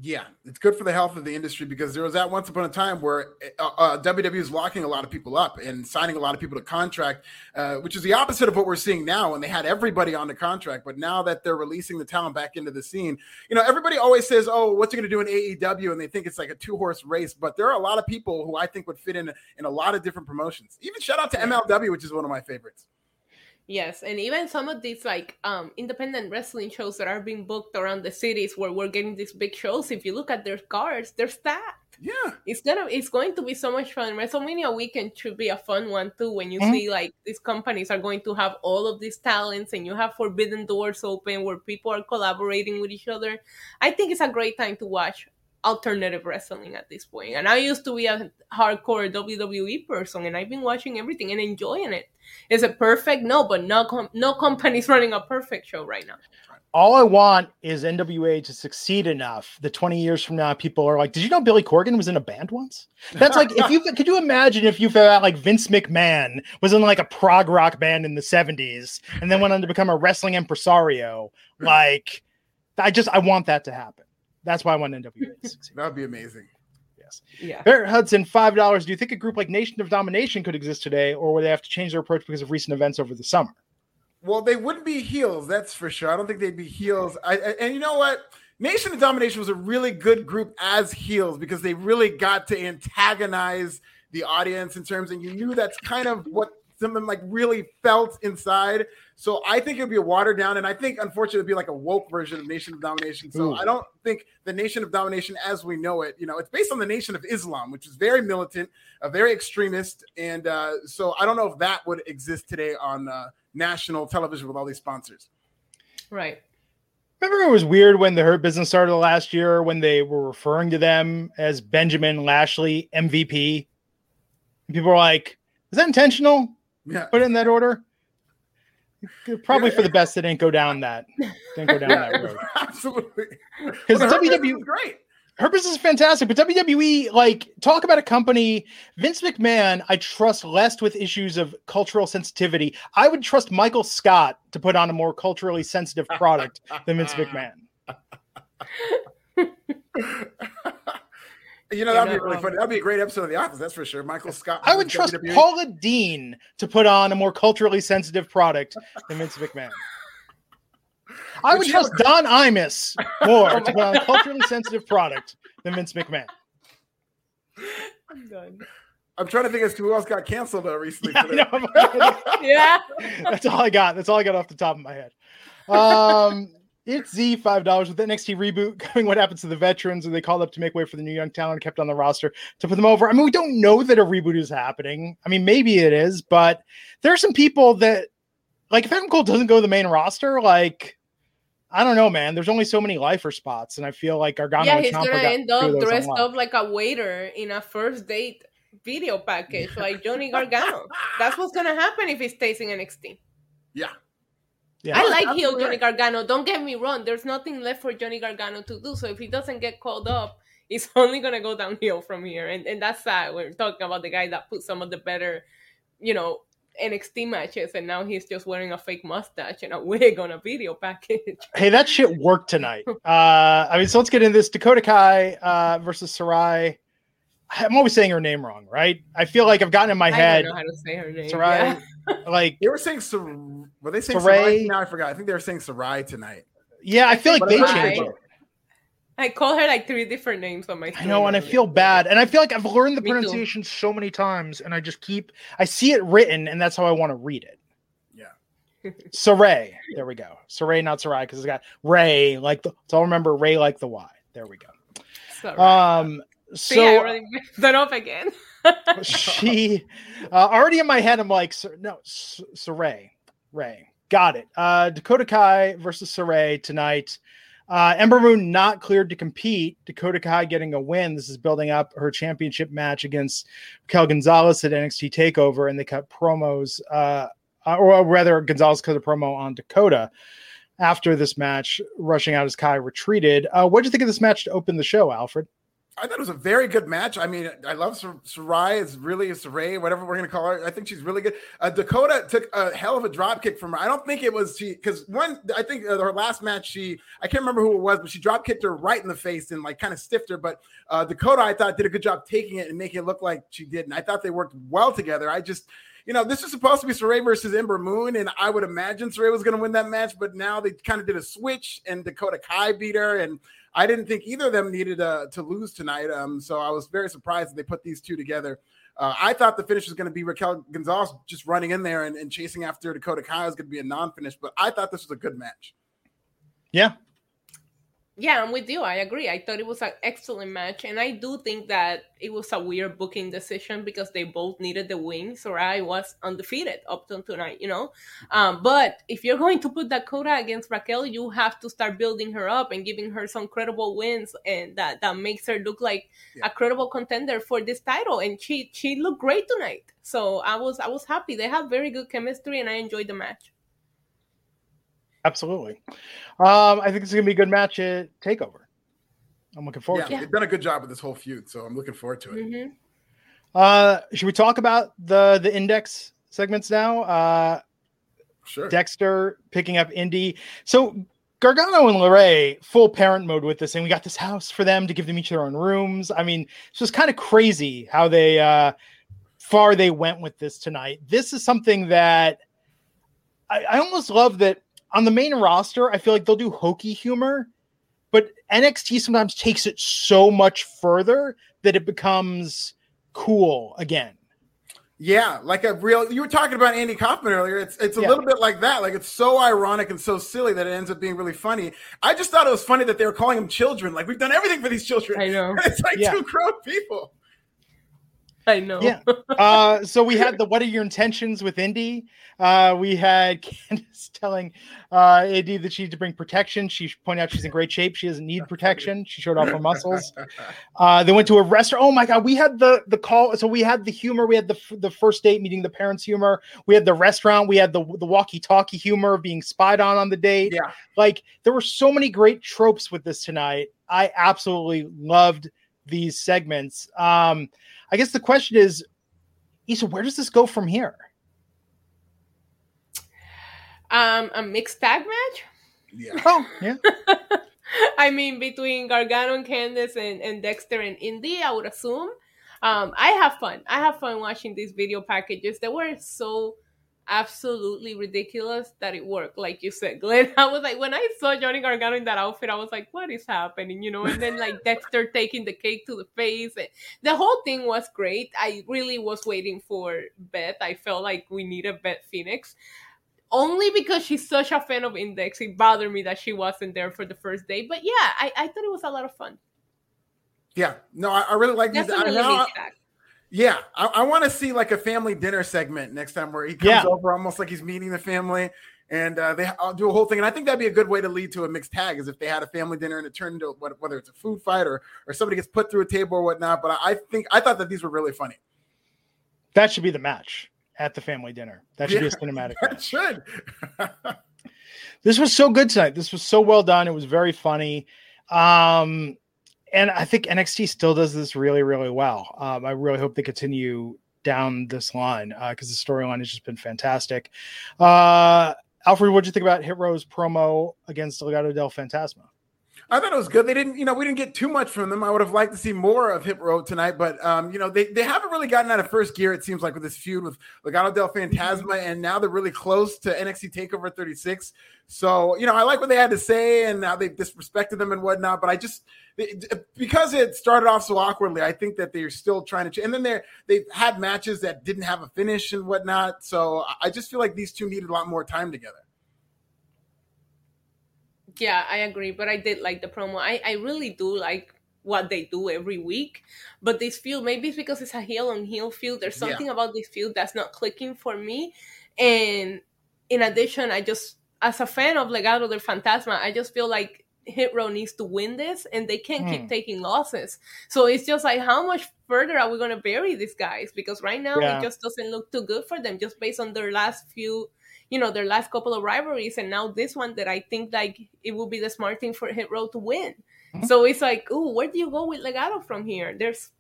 Yeah, it's good for the health of the industry because there was that once upon a time where uh, uh, WWE is locking a lot of people up and signing a lot of people to contract, uh, which is the opposite of what we're seeing now. When they had everybody on the contract, but now that they're releasing the talent back into the scene, you know, everybody always says, "Oh, what's it going to do in AEW?" and they think it's like a two horse race. But there are a lot of people who I think would fit in in a lot of different promotions. Even shout out to MLW, which is one of my favorites. Yes, and even some of these like um independent wrestling shows that are being booked around the cities where we're getting these big shows. If you look at their cards, they're stacked. Yeah, it's gonna it's going to be so much fun. WrestleMania weekend should be a fun one too. When you mm-hmm. see like these companies are going to have all of these talents, and you have forbidden doors open where people are collaborating with each other. I think it's a great time to watch alternative wrestling at this point. And I used to be a hardcore WWE person, and I've been watching everything and enjoying it. Is it perfect? No, but no, com- no company's running a perfect show right now. All I want is NWA to succeed enough that 20 years from now, people are like, "Did you know Billy Corgan was in a band once?" That's like, if you could you imagine if you found out like Vince McMahon was in like a prog rock band in the 70s and then went on to become a wrestling impresario? Like, I just I want that to happen. That's why I want NWA to succeed. That would be amazing. Yes. Yeah. Barrett Hudson, five dollars. Do you think a group like Nation of Domination could exist today, or would they have to change their approach because of recent events over the summer? Well, they wouldn't be heels, that's for sure. I don't think they'd be heels. I, I, and you know what? Nation of Domination was a really good group as heels because they really got to antagonize the audience in terms, and you knew that's kind of what something like really felt inside. So I think it'd be a watered down, and I think unfortunately it'd be like a woke version of Nation of Domination. So Ooh. I don't think the Nation of Domination as we know it, you know, it's based on the Nation of Islam, which is very militant, a very extremist, and uh, so I don't know if that would exist today on uh, national television with all these sponsors. Right. Remember, it was weird when the Hurt Business started last year when they were referring to them as Benjamin Lashley MVP. People were like, "Is that intentional?" Yeah. Put it in that order. Probably yeah. for the best. It didn't go down that. Didn't go down yeah, that road. Absolutely. Because well, WWE great. Hurt Business is fantastic, but WWE, like, talk about a company. Vince McMahon, I trust less with issues of cultural sensitivity. I would trust Michael Scott to put on a more culturally sensitive product than Vince McMahon. You know, that'd be really funny. That'd be a great episode of The Office, that's for sure. Michael Scott. I would trust WWE. Paula Deen to put on a more culturally sensitive product than Vince McMahon. I would trust a... Don Imus more to put on a culturally sensitive product than Vince McMahon. I'm done. I'm trying to think as to who else got canceled though recently. Yeah, yeah. That's all I got. That's all I got off the top of my head. Um, it's Z five dollars with the NXT reboot coming. What happens to the veterans? And they called up to make way for the new young talent kept on the roster to put them over. I mean, we don't know that a reboot is happening. I mean, maybe it is, but there are some people that, like, if Adam Cole doesn't go to the main roster, like, I don't know, man. There's only so many lifer spots, and I feel like Gargano. Yeah, he's gonna end up dressed up like a waiter in a first date video package, like Johnny Gargano. That's what's gonna happen if he stays in NXT. Yeah, yeah. I like heel Johnny Gargano. Don't get me wrong. There's nothing left for Johnny Gargano to do. So if he doesn't get called up, it's only gonna go downhill from here. And and that's sad. We're talking about the guy that put some of the better, you know, NXT matches, and now he's just wearing a fake mustache and a wig on a video package. Hey, that shit worked tonight. Uh, I mean, so let's get into this Dakota Kai uh, versus Sarray. I'm always saying her name wrong, right? I feel like I've gotten in my I head. don't know how to say her name. Sarray, yeah. like They were saying Sar- were they saying Sarai? Sarai? Now I forgot. I think they were saying Sarai tonight. yeah, I feel like But they changed it. I call her like three different names on my. I know, and I feel bad, and I feel like I've learned the Me too. pronunciation so many times, and I just keep I see it written, and that's how I want to read it. Yeah. Sarray, there we go. Sarray, not Sarai, because it's got Ray like the. So I'll remember Ray like the Y. There we go. Sorry. Um, So already messed that up again. she uh, already in my head. I'm like, no, Sarray, Ray, got it. Uh, Dakota Kai versus Sarray tonight. Uh, Ember Moon not cleared to compete. Dakota Kai getting a win. This is building up her championship match against Raquel Gonzalez at NXT Takeover, and they cut promos, uh, uh, or rather, Gonzalez cut a promo on Dakota after this match, rushing out as Kai retreated. Uh, what did you think of this match to open the show, Alfred? I thought it was a very good match. I mean, I love Sar- Sarai. It's really Sarai, whatever we're gonna call her. I think she's really good. Uh, Dakota took a hell of a drop kick from her. I don't think it was she because one. I think uh, her last match, she I can't remember who it was, but she drop kicked her right in the face and like kind of stiffed her. But uh, Dakota, I thought did a good job taking it and making it look like she did, and I thought they worked well together. I just. You know, this was supposed to be Sarray versus Ember Moon, and I would imagine Sarray was going to win that match, but now they kind of did a switch, and Dakota Kai beat her, and I didn't think either of them needed uh, to lose tonight. Um, so I was very surprised that they put these two together. Uh, I thought the finish was going to be Raquel Gonzalez just running in there and, and chasing after Dakota Kai was going to be a non-finish, but I thought this was a good match. Yeah, Yeah, I'm with you. I agree. I thought it was an excellent match, and I do think that it was a weird booking decision because they both needed the wins, or I was undefeated up till tonight, you know. Um, but if you're going to put Dakota against Raquel, you have to start building her up and giving her some credible wins, and that that makes her look like Yeah. a credible contender for this title. And she she looked great tonight, so I was I was happy. They have very good chemistry, and I enjoyed the match. Absolutely. Um, I think it's going to be a good match at Takeover. I'm looking forward Yeah, to it. they've done a good job with this whole feud, so I'm looking forward to it. hmm Uh, should we talk about the the index segments now? Uh, Sure. Dexter picking up Indi. So Gargano and LeRae full parent mode with this, and we got this house for them to give them each their own rooms. I mean, it's just kind of crazy how they uh far they went with this tonight. This is something that I, I almost love that on the main roster. I feel like they'll do hokey humor, but NXT sometimes takes it so much further that it becomes cool again. Yeah, like a real. You were talking about Andy Kaufman earlier. It's it's a Yeah. little bit like that. Like it's so ironic and so silly that it ends up being really funny. I just thought it was funny that they were calling them children. Like we've done everything for these children. I know. It's like Yeah. two grown people. I know. Yeah. uh, so we had the what are your intentions with Indi? Uh, we had Candice telling uh, Indi that she needs to bring protection. She pointed out she's in great shape. She doesn't need protection. She showed off her muscles. Uh, they went to a restaurant. Oh my god, we had the the call. So we had the humor. We had the the first date meeting the parents humor. We had the restaurant. We had the the walkie talkie humor of being spied on on the date. Yeah. Like there were so many great tropes with this tonight. I absolutely loved these segments. Um, I guess the question is, Issa, where does this go from here? Um, a mixed tag match. Yeah. Oh, yeah. I mean, between Gargano and Candice and, and Dexter and Indi, I would assume. Um, I have fun. I have fun watching these video packages. They were so absolutely ridiculous that it worked, like you said, Glenn. I was like, when I saw Johnny Gargano in that outfit, I was like, what is happening? You know, and then like Dexter taking the cake to the face. And the whole thing was great. I really was waiting for Beth. I felt like we needed Beth Phoenix only because she's such a fan of Index, it bothered me that she wasn't there for the first day. But yeah, I, I thought it was a lot of fun. Yeah. No, I, I really like these. I, Definitely now, mixed bag. Yeah, I, I want to see like a family dinner segment next time where he comes Yeah. over almost like he's meeting the family. And uh, they I'll do a whole thing, and I think that'd be a good way to lead to a mixed tag, is if they had a family dinner and it turned into what, whether it's a food fight or or somebody gets put through a table or whatnot. But I, I think I thought that these were really funny. That should be the match at the family dinner. That should be a cinematic That match. should. This was so good tonight. This was so well done. It was very funny. Um, and I think NXT still does this really, really well. Um, I really hope they continue down this line because uh, the storyline has just been fantastic. Uh, Alfred, what do you think about Hit Row's promo against Legado del Fantasma? I thought it was good. They didn't, you know, we didn't get too much from them. I would have liked to see more of Hit Row tonight, but um, you know, they, they haven't really gotten out of first gear, it seems like, with this feud with Legado del Fantasma, and now they're really close to NXT Takeover 36. So, you know, I like what they had to say and how they disrespected them and whatnot, but I just because it started off so awkwardly, I think that they're still trying to. And then they they've had matches that didn't have a finish and whatnot. So I just feel like these two needed a lot more time together. Yeah, I agree. But I did like the promo. I, I really do like what they do every week. But this field, maybe it's because it's a heel on heel field. There's something yeah. about this field that's not clicking for me. And in addition, I just, as a fan of Legado del Fantasma, I just feel like Hit Row needs to win this and they can't keep hmm. taking losses. So it's just like, how much further are we going to bury these guys? Because right now yeah. it just doesn't look too good for them just based on their last few you know their last couple of rivalries and now this one that i think like it will be the smart thing for hit row to win. Mm-hmm. so it's like oh where do you go with legado from here? There's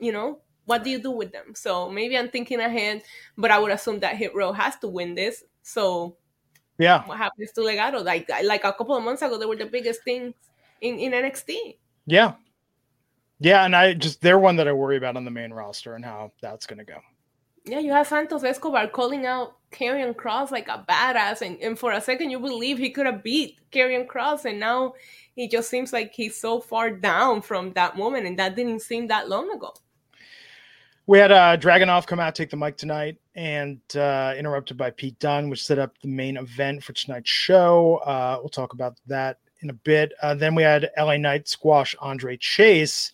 you know what do you do with them? So maybe i'm thinking ahead but i would assume that hit row has to win this. So yeah. what happens to legado? Like like a couple of months ago they were the biggest things in, in nxt yeah. Yeah and i just they're one that i worry about on the main roster and how that's going to go. Yeah, you have Santos Escobar calling out Karrion Kross like a badass, and, and for a second you believe he could have beat Karrion Kross, and now he just seems like he's so far down from that moment, and that didn't seem that long ago. We had uh, Dragunov come out, take the mic tonight, and uh, interrupted by Pete Dunne, which set up the main event for tonight's show. Uh, we'll talk about that in a bit. Uh, then we had LA Knight squash Andre Chase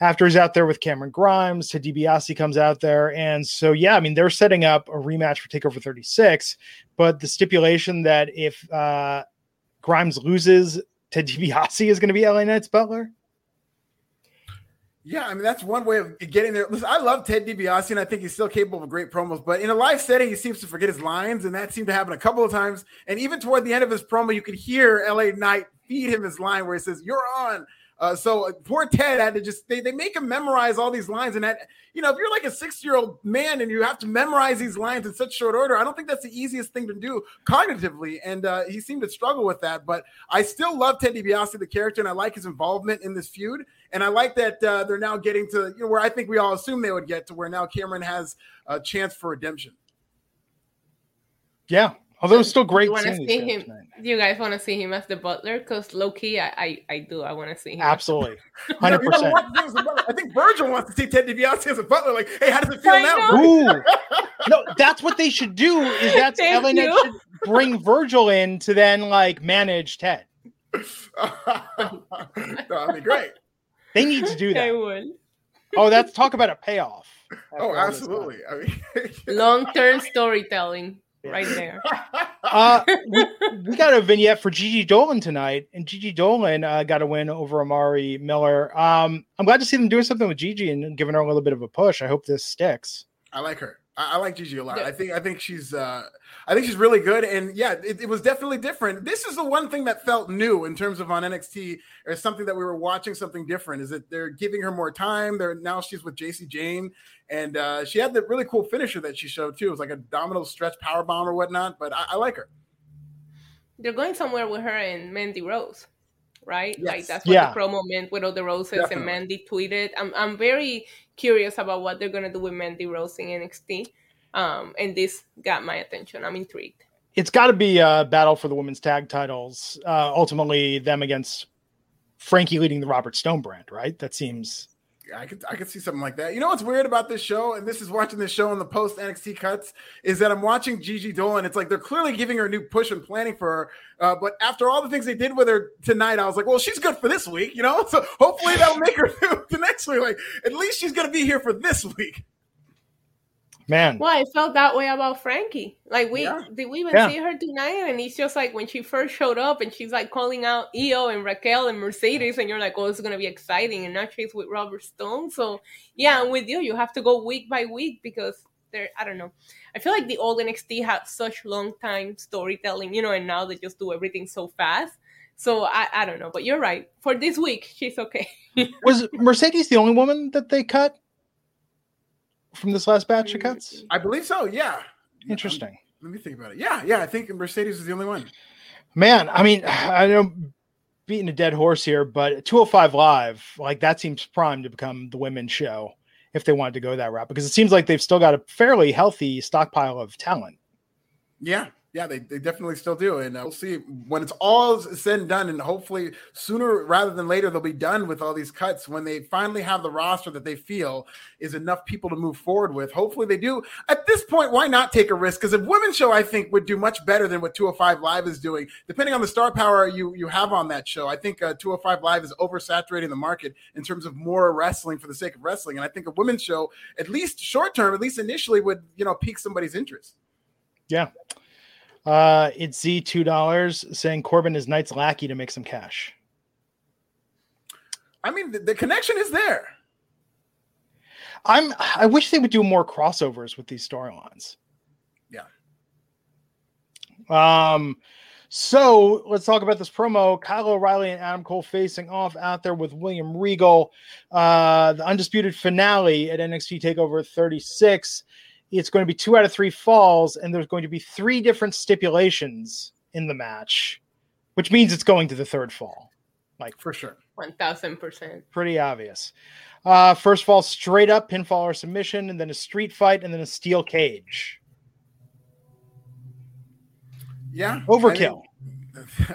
after he's out there with Cameron Grimes, Ted DiBiase comes out there. And so, yeah, I mean, they're setting up a rematch for TakeOver 36, but the stipulation that if uh, Grimes loses, Ted DiBiase is going to be LA Knight's butler. Yeah, I mean that's one way of getting there. Listen, I love Ted DiBiase, and I think he's still capable of great promos. But in a live setting, he seems to forget his lines, and that seemed to happen a couple of times. And even toward the end of his promo, you could hear LA Knight feed him his line where he says, "You're on." Uh, so uh, poor Ted had to just they, they make him memorize all these lines, and that you know if you're like a six year old man and you have to memorize these lines in such short order, I don't think that's the easiest thing to do cognitively, and uh, he seemed to struggle with that. But I still love Ted DiBiase the character, and I like his involvement in this feud, and I like that uh, they're now getting to you know where I think we all assume they would get to where now Cameron has a chance for redemption. Yeah, Although it's still great. You want to see him? Do you guys want to see him as the butler? Because low key, I, I, I do. I want to see him. Absolutely, hundred percent. I think Virgil wants to see Ted DiBiase as a butler. Like, hey, how does it feel I now? Ooh. no, that's what they should do. Is that's Ellen should bring Virgil in to then like manage Ted. that'd be great. They need to do that. I would. Oh, that's talk about a payoff. Oh, absolutely. I mean, long term storytelling right there. uh, we, we, got a vignette for Gigi Dolin tonight, and Gigi Dolin uh, got a win over Amari Miller. Um, I'm glad to see them doing something with Gigi and giving her a little bit of a push. I hope this sticks. I like her. I, I like Gigi a lot. I think I think she's uh, I think she's really good. And yeah, it, it, was definitely different. This is the one thing that felt new in terms of on NXT or something that we were watching something different. Is that they're giving her more time. They're now she's with Jacy Jayne, and uh, she had the really cool finisher that she showed too. It was like a domino stretch power bomb or whatnot. But I, I like her. They're going somewhere with her and Mandy Rose right? Yes. Like that's what yeah. the promo meant with all the roses Definitely. and Mandy tweeted. I'm I'm very curious about what they're gonna do with Mandy Rose in NXT. Um, and this got my attention. I'm intrigued. It's got to be a battle for the women's tag titles. Uh, ultimately, them against Frankie leading the Robert Stone brand, right? That seems I could I could see something like that. You know what's weird about this show, and this is watching this show in the post NXT cuts, is that I'm watching Gigi Dolin. It's like they're clearly giving her a new push and planning for her. Uh, but after all the things they did with her tonight, I was like, well, she's good for this week, you know. So hopefully that'll make her the next week. Like at least she's gonna be here for this week. Man. Well, I felt that way about Frankie. Like we yeah. did we even yeah. see her tonight? And it's just like when she first showed up and she's like calling out Io and Raquel and Mercedes, and you're like, oh, it's gonna be exciting. And now she's with Robert Stone. So yeah, I'm with you. You have to go week by week because they're I don't know. I feel like the old NXT had such long time storytelling, you know, and now they just do everything so fast. So I, I don't know, but you're right. For this week, she's okay. Was Mercedes the only woman that they cut? From this last batch of cuts? I believe so. Yeah. Interesting. Um, let me think about it. Yeah, yeah. I think Mercedes is the only one. Man, I mean, I know beating a dead horse here, but 205 Live, like that seems primed to become the women's show if they wanted to go that route because it seems like they've still got a fairly healthy stockpile of talent. Yeah, yeah, they, they definitely still do. And uh, we'll see when it's all said and done. And hopefully, sooner rather than later, they'll be done with all these cuts when they finally have the roster that they feel is enough people to move forward with. Hopefully, they do. At this point, why not take a risk? Because a women's show, I think, would do much better than what 205 Live is doing, depending on the star power you, you have on that show. I think uh, 205 Live is oversaturating the market in terms of more wrestling for the sake of wrestling. And I think a women's show, at least short term, at least initially, would you know pique somebody's interest. Yeah. Uh, it's Z two dollars saying Corbin is Knight's lackey to make some cash. I mean, the, the, connection is there. I'm. I wish they would do more crossovers with these storylines. Yeah. Um. So let's talk about this promo. Kyle O'Reilly and Adam Cole facing off out there with William Regal. Uh, the undisputed finale at NXT Takeover 36 it's going to be two out of three falls, and there's going to be three different stipulations in the match, which means it's going to the third fall. Like for sure. One thousand percent. Pretty obvious. Uh, first fall straight up pinfall or submission, and then a street fight, and then a steel cage. Yeah. Overkill.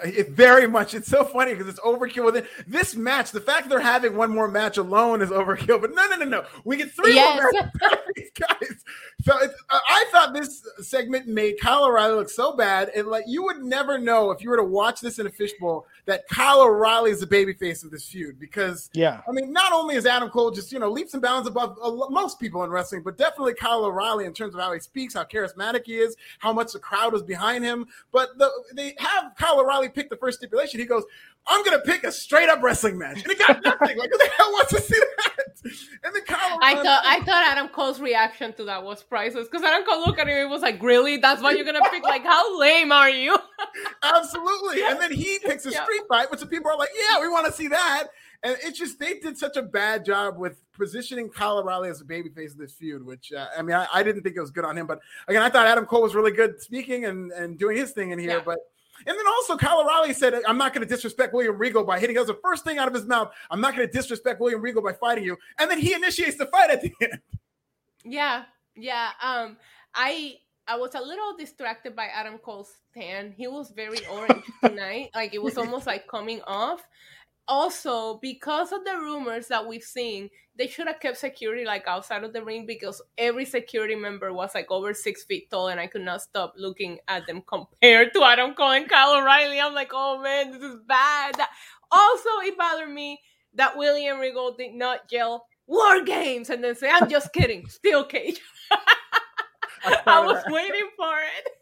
It very much. It's so funny because it's overkill within this match. The fact they're having one more match alone is overkill. But no, no, no, no. We get three yes. more these guys. So I thought this segment made Kyle O'Reilly look so bad, and like you would never know if you were to watch this in a fishbowl that Kyle O'Reilly is the babyface of this feud. Because yeah, I mean, not only is Adam Cole just you know leaps and bounds above most people in wrestling, but definitely Kyle O'Reilly in terms of how he speaks, how charismatic he is, how much the crowd was behind him. But the, they have Kyle O'Reilly pick the first stipulation. He goes, I'm gonna pick a straight up wrestling match, and he got nothing. like, who the hell wants to see that? And then Kyle. I thought I thought Adam Cole's reaction to that was priceless because Adam Cole looked at him and was like, "Really? That's what you're gonna pick? Like, how lame are you?" Absolutely. And then he picks a yeah. street fight, which the people are like, "Yeah, we want to see that." And it's just they did such a bad job with positioning Kyle O'Reilly as a babyface of this feud. Which uh, I mean, I, I, didn't think it was good on him, but again, I thought Adam Cole was really good speaking and and doing his thing in here, yeah. but and then also, Kyle O'Reilly said, I'm not going to disrespect William Regal by hitting. That was the first thing out of his mouth. I'm not going to disrespect William Regal by fighting you. And then he initiates the fight at the end. Yeah. Yeah. Um, I I was a little distracted by Adam Cole's tan. He was very orange tonight. Like it was almost like coming off also because of the rumors that we've seen they should have kept security like outside of the ring because every security member was like over six feet tall and i could not stop looking at them compared to adam cole and kyle o'reilly. I'm like oh man this is bad. Also it bothered me that william regal did not yell war games and then say i'm just kidding steel cage. I was waiting for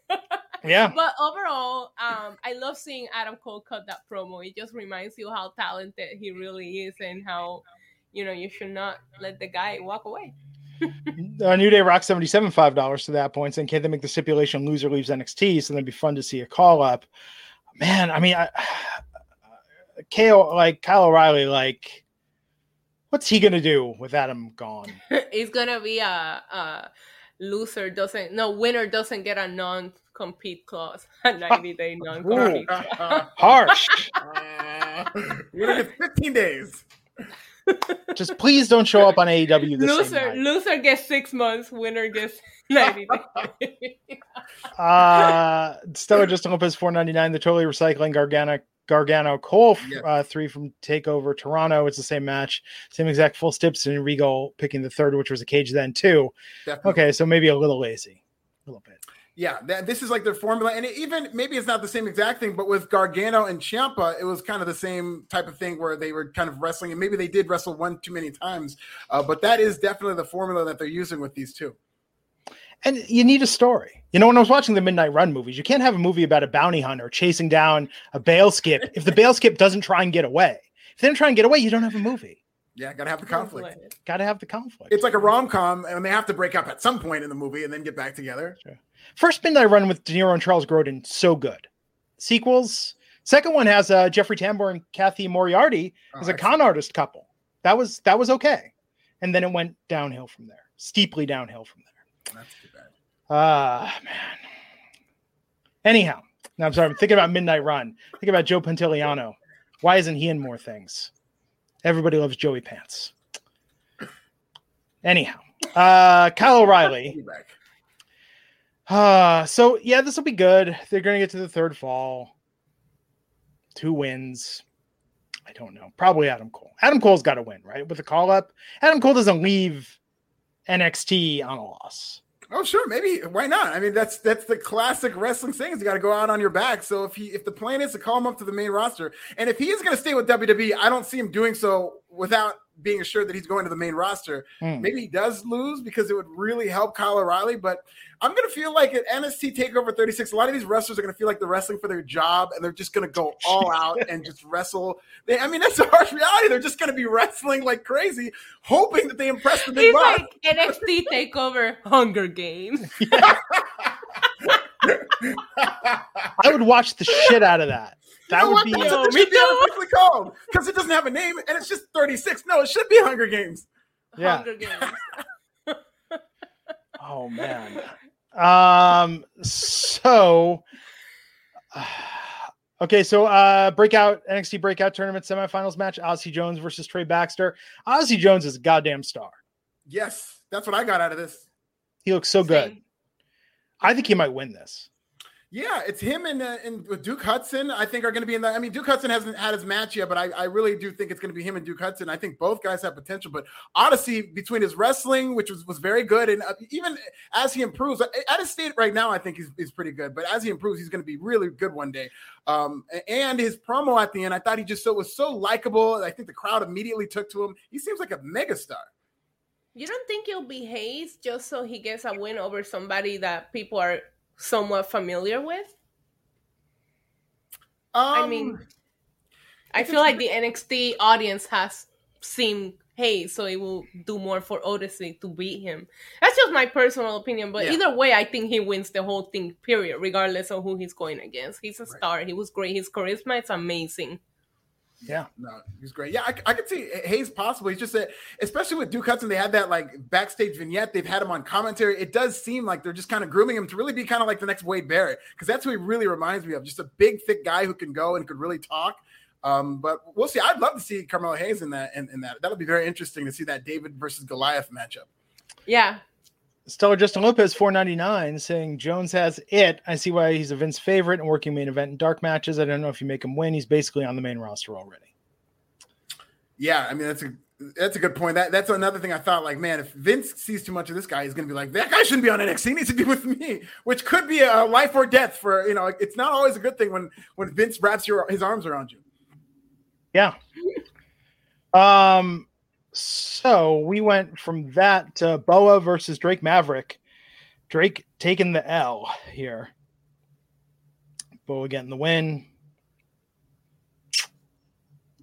it. yeah. But overall, um, I love seeing Adam Cole cut that promo. It just reminds you how talented he really is and how, you know, you should not let the guy walk away. uh, New Day Rock 77 five dollars to that point, saying can they make the stipulation loser leaves NXT? So that'd be fun to see a call up. Man, I mean, I, KO like Kyle O'Reilly, like, what's he gonna do with Adam gone? He's gonna be a, a loser doesn't no winner doesn't get a non compete clause a 90 day non compete harsh. Uh, winner gets 15 days. Just please don't show up on AEW this loser loser gets six months winner gets 90 days. Uh Stellar just Lopez 499 the totally recycling Gargano Gargano Cole, uh, three from Takeover Toronto. It's the same match, same exact full steps, and Regal picking the third, which was a cage then too. Definitely. Okay, so maybe a little lazy, a little bit. Yeah, that, this is like their formula, and even maybe it's not the same exact thing, but with Gargano and Ciampa, it was kind of the same type of thing where they were kind of wrestling, and maybe they did wrestle one too many times, uh, but that is definitely the formula that they're using with these two. And you need a story. You know, when I was watching the Midnight Run movies, you can't have a movie about a bounty hunter chasing down a bail skip if the bail skip doesn't try and get away. If they don't try and get away, you don't have a movie. Yeah, gotta have the conflict. Gotta have the conflict. It's like a rom com, and they have to break up at some point in the movie and then get back together. Sure. First Midnight Run with De Niro and Charles Grodin, so good. Sequels. Second one has uh, Jeffrey Tambor and Cathy Moriarty as a con artist couple. That was that was okay. and then it went downhill from there, steeply downhill from there. That's too bad. Ah, uh, man. Anyhow, now I'm sorry. I'm thinking about Midnight Run. Think about Joe Pantoliano. Why isn't he in more things? Everybody loves Joey Pants. Anyhow, uh, Kyle O'Reilly. Uh, so yeah, this will be good. They're going to get to the third fall. Two wins. I don't know. Probably Adam Cole. Adam Cole's got to win, right? With the call up. Adam Cole doesn't leave NXT on a loss. Oh, sure, maybe. Why not? I mean, that's that's the classic wrestling thing. Is you got to go out on your back. So if he if the plan is to call him up to the main roster, and if he is going to stay with WWE, I don't see him doing so without being assured that he's going to the main roster. Mm. Maybe he does lose because it would really help Kyle O'Reilly. But I'm going to feel like at NXT Takeover 36, a lot of these wrestlers are going to feel like they're wrestling for their job, and they're just going to go all out and just wrestle. They, I mean, that's a harsh reality. They're just going to be wrestling like crazy, hoping that they impress the big He's boss. like NXT Takeover Hunger Games. I would watch the shit out of that. That would be. Yo, me too. called because it doesn't have a name and it's just 36. No, it should be Hunger Games. Yeah. Hunger Games. oh man. Um. So. Uh, okay, so uh breakout NXT breakout tournament semifinals match: Odyssey Jones versus Trey Baxter. Odyssey Jones is a goddamn star. Yes, that's what I got out of this. He looks so Same. good. I think he might win this. Yeah, it's him and, uh, and Duke Hudson. I think are going to be in the. I mean, Duke Hudson hasn't had his match yet, but I, I really do think it's going to be him and Duke Hudson. I think both guys have potential. But Odyssey, between his wrestling, which was, was very good, and uh, even as he improves at his state right now, I think he's, he's pretty good. But as he improves, he's going to be really good one day. Um, and his promo at the end, I thought he just so was so likable. I think the crowd immediately took to him. He seems like a megastar. You don't think he'll be Hayes just so he gets a win over somebody that people are somewhat familiar with? Um, I mean, I feel like the NXT audience has seen hey, so it will do more for Odyssey to beat him. That's just my personal opinion, but yeah. either way, I think he wins the whole thing, period, regardless of who he's going against. He's a right. star. He was great. His charisma is amazing. Yeah, no, he's great. Yeah, I, I could see Hayes possible. He's just that, especially with Duke Hudson, they had that like backstage vignette. They've had him on commentary. It does seem like they're just kind of grooming him to really be kind of like the next Wade Barrett because that's who he really reminds me of. Just a big, thick guy who can go and could really talk. Um, but we'll see. I'd love to see Carmelo Hayes in that. In, in that, that'll be very interesting to see that David versus Goliath matchup. Yeah, Stellar Justin Lopez, 499, saying Jones has it. I see why he's a Vince favorite and working main event in dark matches. I don't know if you make him win. He's basically on the main roster already. Yeah, I mean that's a that's a good point. That that's another thing I thought. Like, man, if Vince sees too much of this guy, he's going to be like, that guy shouldn't be on NXT. He needs to be with me, which could be a life or death for you know. It's not always a good thing when when Vince wraps your his arms around you. Yeah. Um. So we went from that to Boa versus Drake Maverick. Drake taking the L here. Boa getting the win.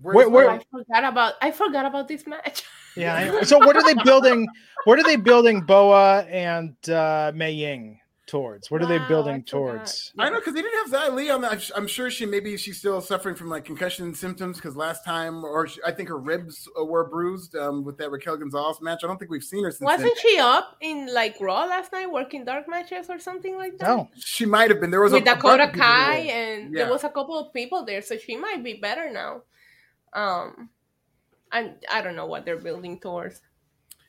Where, where, I forgot about I forgot about this match. Yeah. so what are they building? What are they building Boa and uh, Mei Ying towards? What are they building I towards? I know because they didn't have Xia Li on that. I'm sure she maybe she's still suffering from like concussion symptoms because last time, or she, I think her ribs uh, were bruised um, with that Raquel Gonzalez match. I don't think we've seen her since. Wasn't then. she up in like Raw last night working dark matches or something like that? No, she might have been. There was with a, Dakota Kai and yeah. there was a couple of people there, so she might be better now. Um, I I don't know what they're building towards.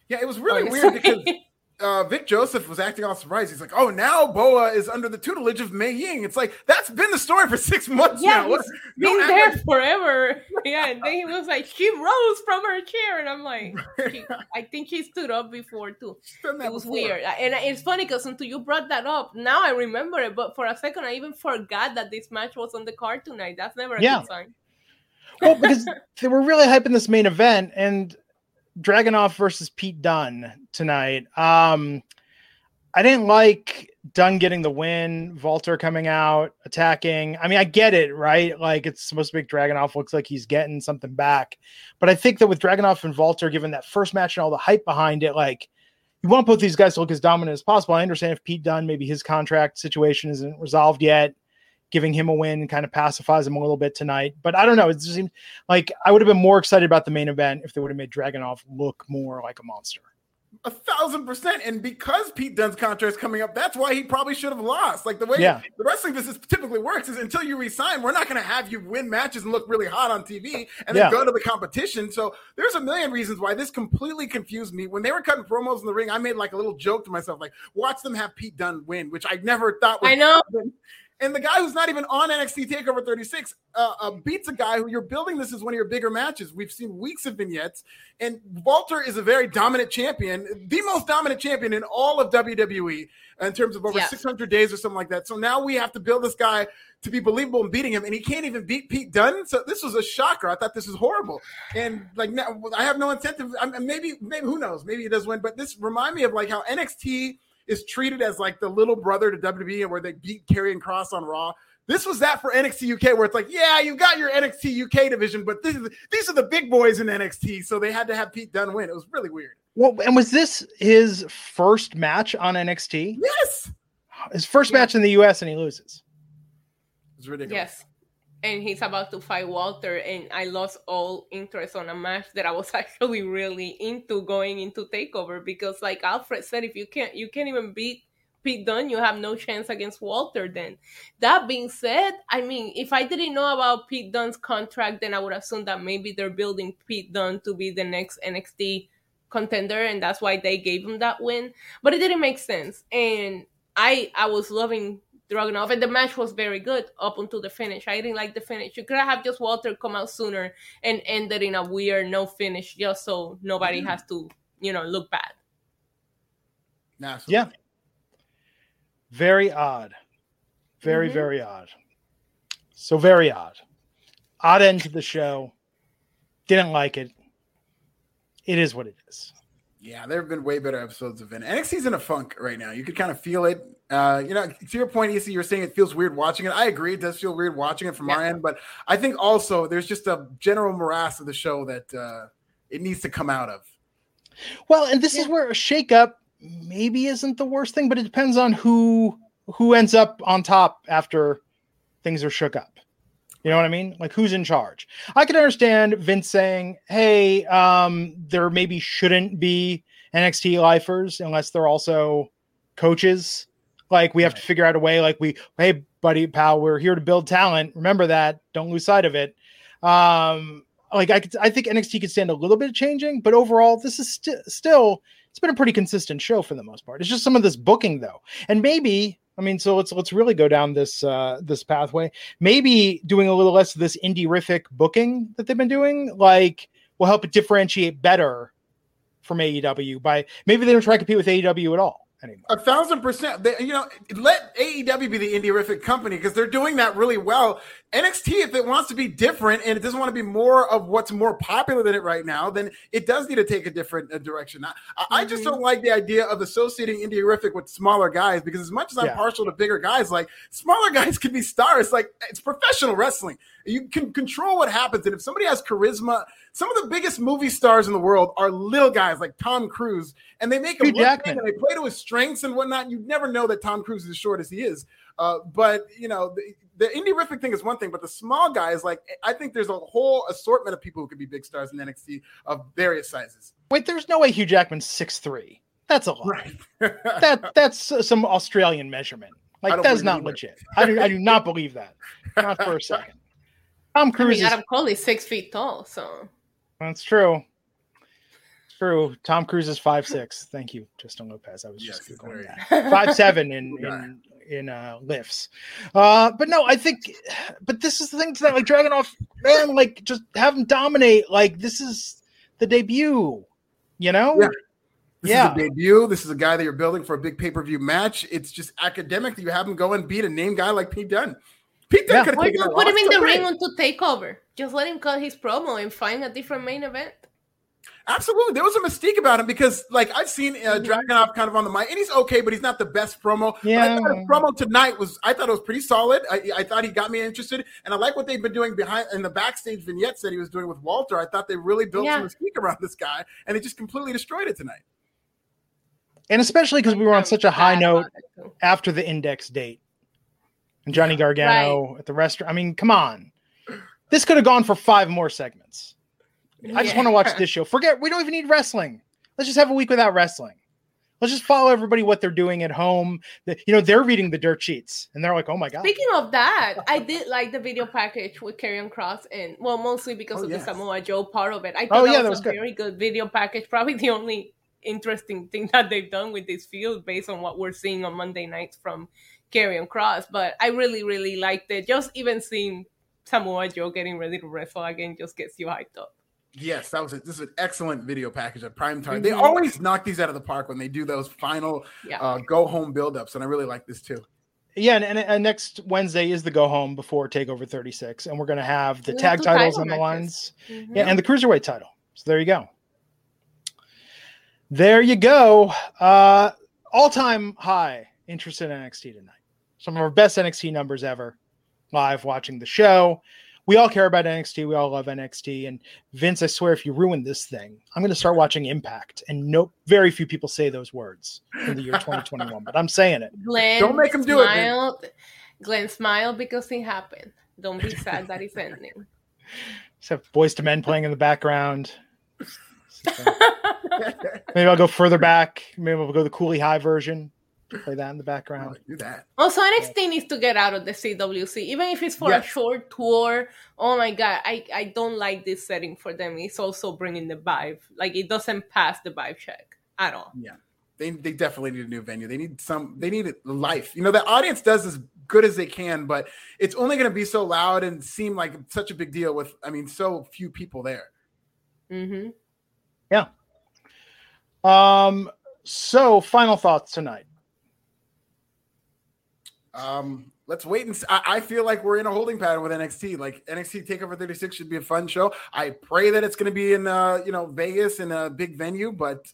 Yeah, it was really honestly. weird because uh, Vic Joseph was acting all surprised. He's like, "Oh, now Boa is under the tutelage of Mei Ying." It's like that's been the story for six months yeah, now. What, been there like- forever. yeah, and then he was like, "She rose from her chair," and I'm like, "I think she stood up before too." It was before. weird, and it's funny because until you brought that up, now I remember it. But for a second, I even forgot that this match was on the card tonight. That's never a yeah. good sign well, because they were really hyping this main event and Dragunov versus Pete Dunne tonight. Um, I didn't like Dunne getting the win, Walter coming out, attacking. I mean, I get it, right? Like it's supposed to make Dragunov looks like he's getting something back. But I think that with Dragunov and Walter, given that first match and all the hype behind it, like you want both these guys to look as dominant as possible. I understand if Pete Dunne, maybe his contract situation isn't resolved yet giving him a win kind of pacifies him a little bit tonight. But I don't know. It just seems like I would have been more excited about the main event if they would have made Dragunov look more like a monster. A thousand percent. And because Pete Dunne's contract is coming up, that's why he probably should have lost. Like the way yeah. the wrestling business typically works is until you resign, we're not going to have you win matches and look really hot on TV and then yeah. go to the competition. So there's a million reasons why this completely confused me. When they were cutting promos in the ring, I made like a little joke to myself, like, watch them have Pete Dunne win, which I never thought I know. Happen. And the guy who's not even on NXT Takeover 36 uh, uh, beats a guy who you're building this as one of your bigger matches. We've seen weeks of vignettes, and Walter is a very dominant champion, the most dominant champion in all of WWE in terms of over yes. 600 days or something like that. So now we have to build this guy to be believable in beating him, and he can't even beat Pete Dunne. So this was a shocker. I thought this was horrible, and like now I have no incentive. I mean, maybe, maybe who knows? Maybe he does win, but this remind me of like how NXT is treated as like the little brother to WWE and where they beat Karrion Kross on Raw. This was that for NXT UK, where it's like, yeah, you've got your NXT UK division, but this is, these are the big boys in NXT, so they had to have Pete Dunne win. It was really weird. Well, and was this his first match on NXT? Yes, his first yeah. match in the US, and he loses. It's ridiculous. Yes and he's about to fight Walter, and I lost all interest on a match that I was actually really into going into Takeover because, like Alfred said, if you can't you can't even beat Pete Dunne, you have no chance against Walter. Then, that being said, I mean, if I didn't know about Pete Dunne's contract, then I would assume that maybe they're building Pete Dunne to be the next NXT contender, and that's why they gave him that win. But it didn't make sense, and I I was loving Dragunov, and the match was very good up until the finish. I didn't like the finish. You could have just Walter come out sooner and ended in a weird no finish, just so nobody mm-hmm. has to, you know, look bad. Absolutely. Yeah. Very odd. Very, mm-hmm. very odd. So very odd. Odd end to the show. Didn't like it. It is what it is. Yeah, there have been way better episodes of it. NXT's in a funk right now. You could kind of feel it. Uh, you know, to your point, EC, you're saying it feels weird watching it. I agree, it does feel weird watching it from yeah. our end, but I think also there's just a general morass of the show that uh, it needs to come out of. Well, and this yeah. is where a shakeup maybe isn't the worst thing, but it depends on who who ends up on top after things are shook up. You know what I mean? Like who's in charge? I can understand Vince saying, "Hey, um, there maybe shouldn't be NXT lifers unless they're also coaches. Like we have to figure out a way. Like we, hey, buddy, pal, we're here to build talent. Remember that. Don't lose sight of it. Um, like I could, I think NXT could stand a little bit of changing, but overall, this is st- still it's been a pretty consistent show for the most part. It's just some of this booking though, and maybe I mean, so let's let's really go down this uh, this pathway. Maybe doing a little less of this indie-rific booking that they've been doing, like, will help it differentiate better from AEW. By maybe they don't try to compete with AEW at all anymore. A thousand percent. They, you know, let AEW be the indie-rific company because they're doing that really well. NXT, if it wants to be different and it doesn't want to be more of what's more popular than it right now, then it does need to take a different uh, direction. I, mm-hmm. I, just mm-hmm. don't like the idea of associating indie-rific with smaller guys because as much as I'm yeah. partial to bigger guys, like smaller guys can be stars. Like it's professional wrestling. You can control what happens, and if somebody has charisma some of the biggest movie stars in the world are little guys like Tom Cruise, and they make him look big and they play to his strengths and whatnot. You'd never know that Tom Cruise is as short as he is. Uh, but you know, the, the indie-rific thing is one thing, but the small guys, like I think there's a whole assortment of people who could be big stars in NXT of various sizes. Wait, there's no way Hugh Jackman's six three. That's a lot. Right. that that's some Australian measurement. Like that's not legit. I do, I do not believe that. Not for a second. Tom Cruise. I mean, Adam Cole is six feet tall, so that's true. True. Tom Cruise is five six. Thank you, Justin Lopez. I was yes, just going that. Five seven in in in uh, lifts. Uh, but no, I think. But this is the thing that like Dragunov, man, like just have him dominate. Like this is the debut. You know. Yeah. This yeah. is a debut. This is a guy that you're building for a big pay per view match. It's just academic that you have him go and beat a name guy like Pete Dunne. Pete Dunne yeah. could have taken Put him in the ring on to take over. Just let him cut his promo and find a different main event. Absolutely, there was a mystique about him because, like, I've seen uh, Dragunov kind of on the mic, and he's okay, but he's not the best promo. Yeah, promo tonight was I thought it was pretty solid. I, I, thought he got me interested, and I like what they've been doing behind in the backstage vignettes that he was doing with Walter. I thought they really built yeah. some mystique around this guy, and they just completely destroyed it tonight. And especially because we were on such a high note after the index date and Johnny Gargano right. at the restaurant. I mean, come on. This could have gone for five more segments. I just want to watch this show. Forget we don't even need wrestling. Let's just have a week without wrestling. Let's just follow everybody what they're doing at home. The, you know, they're reading the dirt sheets and they're like, "Oh my god." Speaking of that, I did like the video package with Karrion Kross and well, mostly because oh, of yes. the Samoa Joe part of it. I oh, thought oh, yeah, that was, that was a good. very good video package. Probably the only interesting thing that they've done with this field based on what we're seeing on Monday nights from Karrion Kross, But I really, really liked it. Just even seeing Samoa Joe getting ready to wrestle again just gets you hyped up. Yes, that was a, this is an excellent video package at prime time. Mm-hmm. They always knock these out of the park when they do those final yeah. uh, go home buildups, and I really like this too. Yeah, and, and, and, next Wednesday is the go home before Takeover 36, and we're going to have the tag titles on the lines, mm-hmm. yeah, and the cruiserweight title. So there you go. There you go. Uh, All time high interest in NXT tonight. Some of our best NXT numbers ever live watching the show we all care about NXT. We all love NXT. And Vince, I swear, if you ruin this thing, I'm going to start watching Impact. And no, very few people say those words in the year 2021, but I'm saying it. Glenn, don't make him do smiled, it. Glenn smiled because it happened. Don't be sad that it's ending. Except Boyz II Men playing in the background. Maybe I'll go further back. Maybe we'll go the Cooley High version play that in the background. Oh, do that. Also, NXT yeah. needs to get out of the CWC, even if it's for yes. a short tour. Oh my god, I I don't like this setting for them. It's also bringing the vibe. Like it doesn't pass the vibe check at all. Yeah, they they definitely need a new venue. They need some. They need life. You know, the audience does as good as they can, but it's only going to be so loud and seem like such a big deal with. I mean, so few people there. Hmm. Yeah. Um. So, final thoughts tonight. Um, let's wait and see. I, I, feel like we're in a holding pattern with NXT. Like NXT Takeover 36 should be a fun show. I pray that it's going to be in uh, you know Vegas in a big venue, but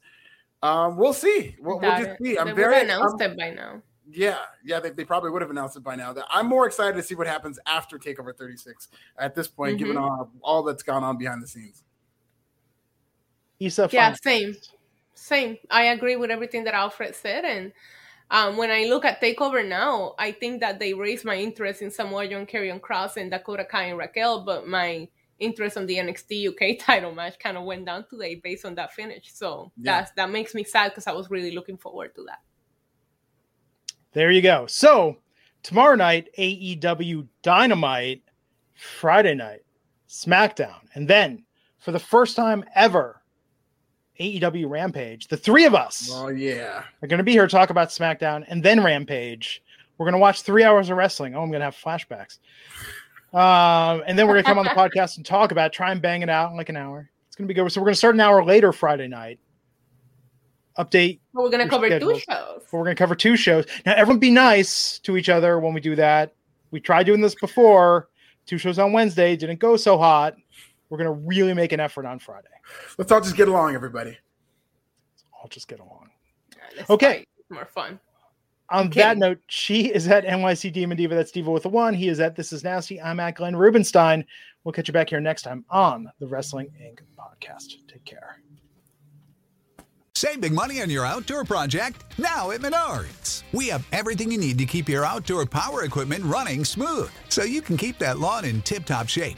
um, we'll see. We'll, we'll just see. I'm they very announced um, it by now. Yeah, yeah, they, they, probably would have announced it by now. That I'm more excited to see what happens after Takeover 36 at this point, mm-hmm. given all, all that's gone on behind the scenes. Isa, yeah, same, same. I agree with everything that Alfred said, and um, when I look at Takeover now, I think that they raised my interest in Samoa Joe, Karrion Kross, and Dakota Kai and Raquel, but my interest on the NXT UK title match kind of went down today based on that finish. So yeah. that's that makes me sad because I was really looking forward to that. There you go. So tomorrow night, AEW Dynamite, Friday night, SmackDown, and then for the first time ever AEW Rampage. The three of us. Oh yeah. Are going to be here to talk about SmackDown and then Rampage. We're going to watch three hours of wrestling. Oh, I'm going to have flashbacks. Um, and then we're going to come on the podcast and talk about it, try and bang it out in like an hour. It's going to be good. So we're going to start an hour later Friday night. Update. Well, we're going to cover schedules. two shows. We're going to cover two shows. Now, everyone be nice to each other when we do that. We tried doing this before. Two shows on Wednesday didn't go so hot. We're going to really make an effort on Friday. Let's all just get along, everybody. Let's all just get along. Yeah, okay. More fun. On that note, she is at NYC Demon Diva. That's Diva with a one. He is at This Is Nasty. I'm at Glenn Rubenstein. We'll catch you back here next time on the Wrestling Inc. podcast. Take care. Save big money on your outdoor project now at Menards. We have everything you need to keep your outdoor power equipment running smooth so you can keep that lawn in tip top shape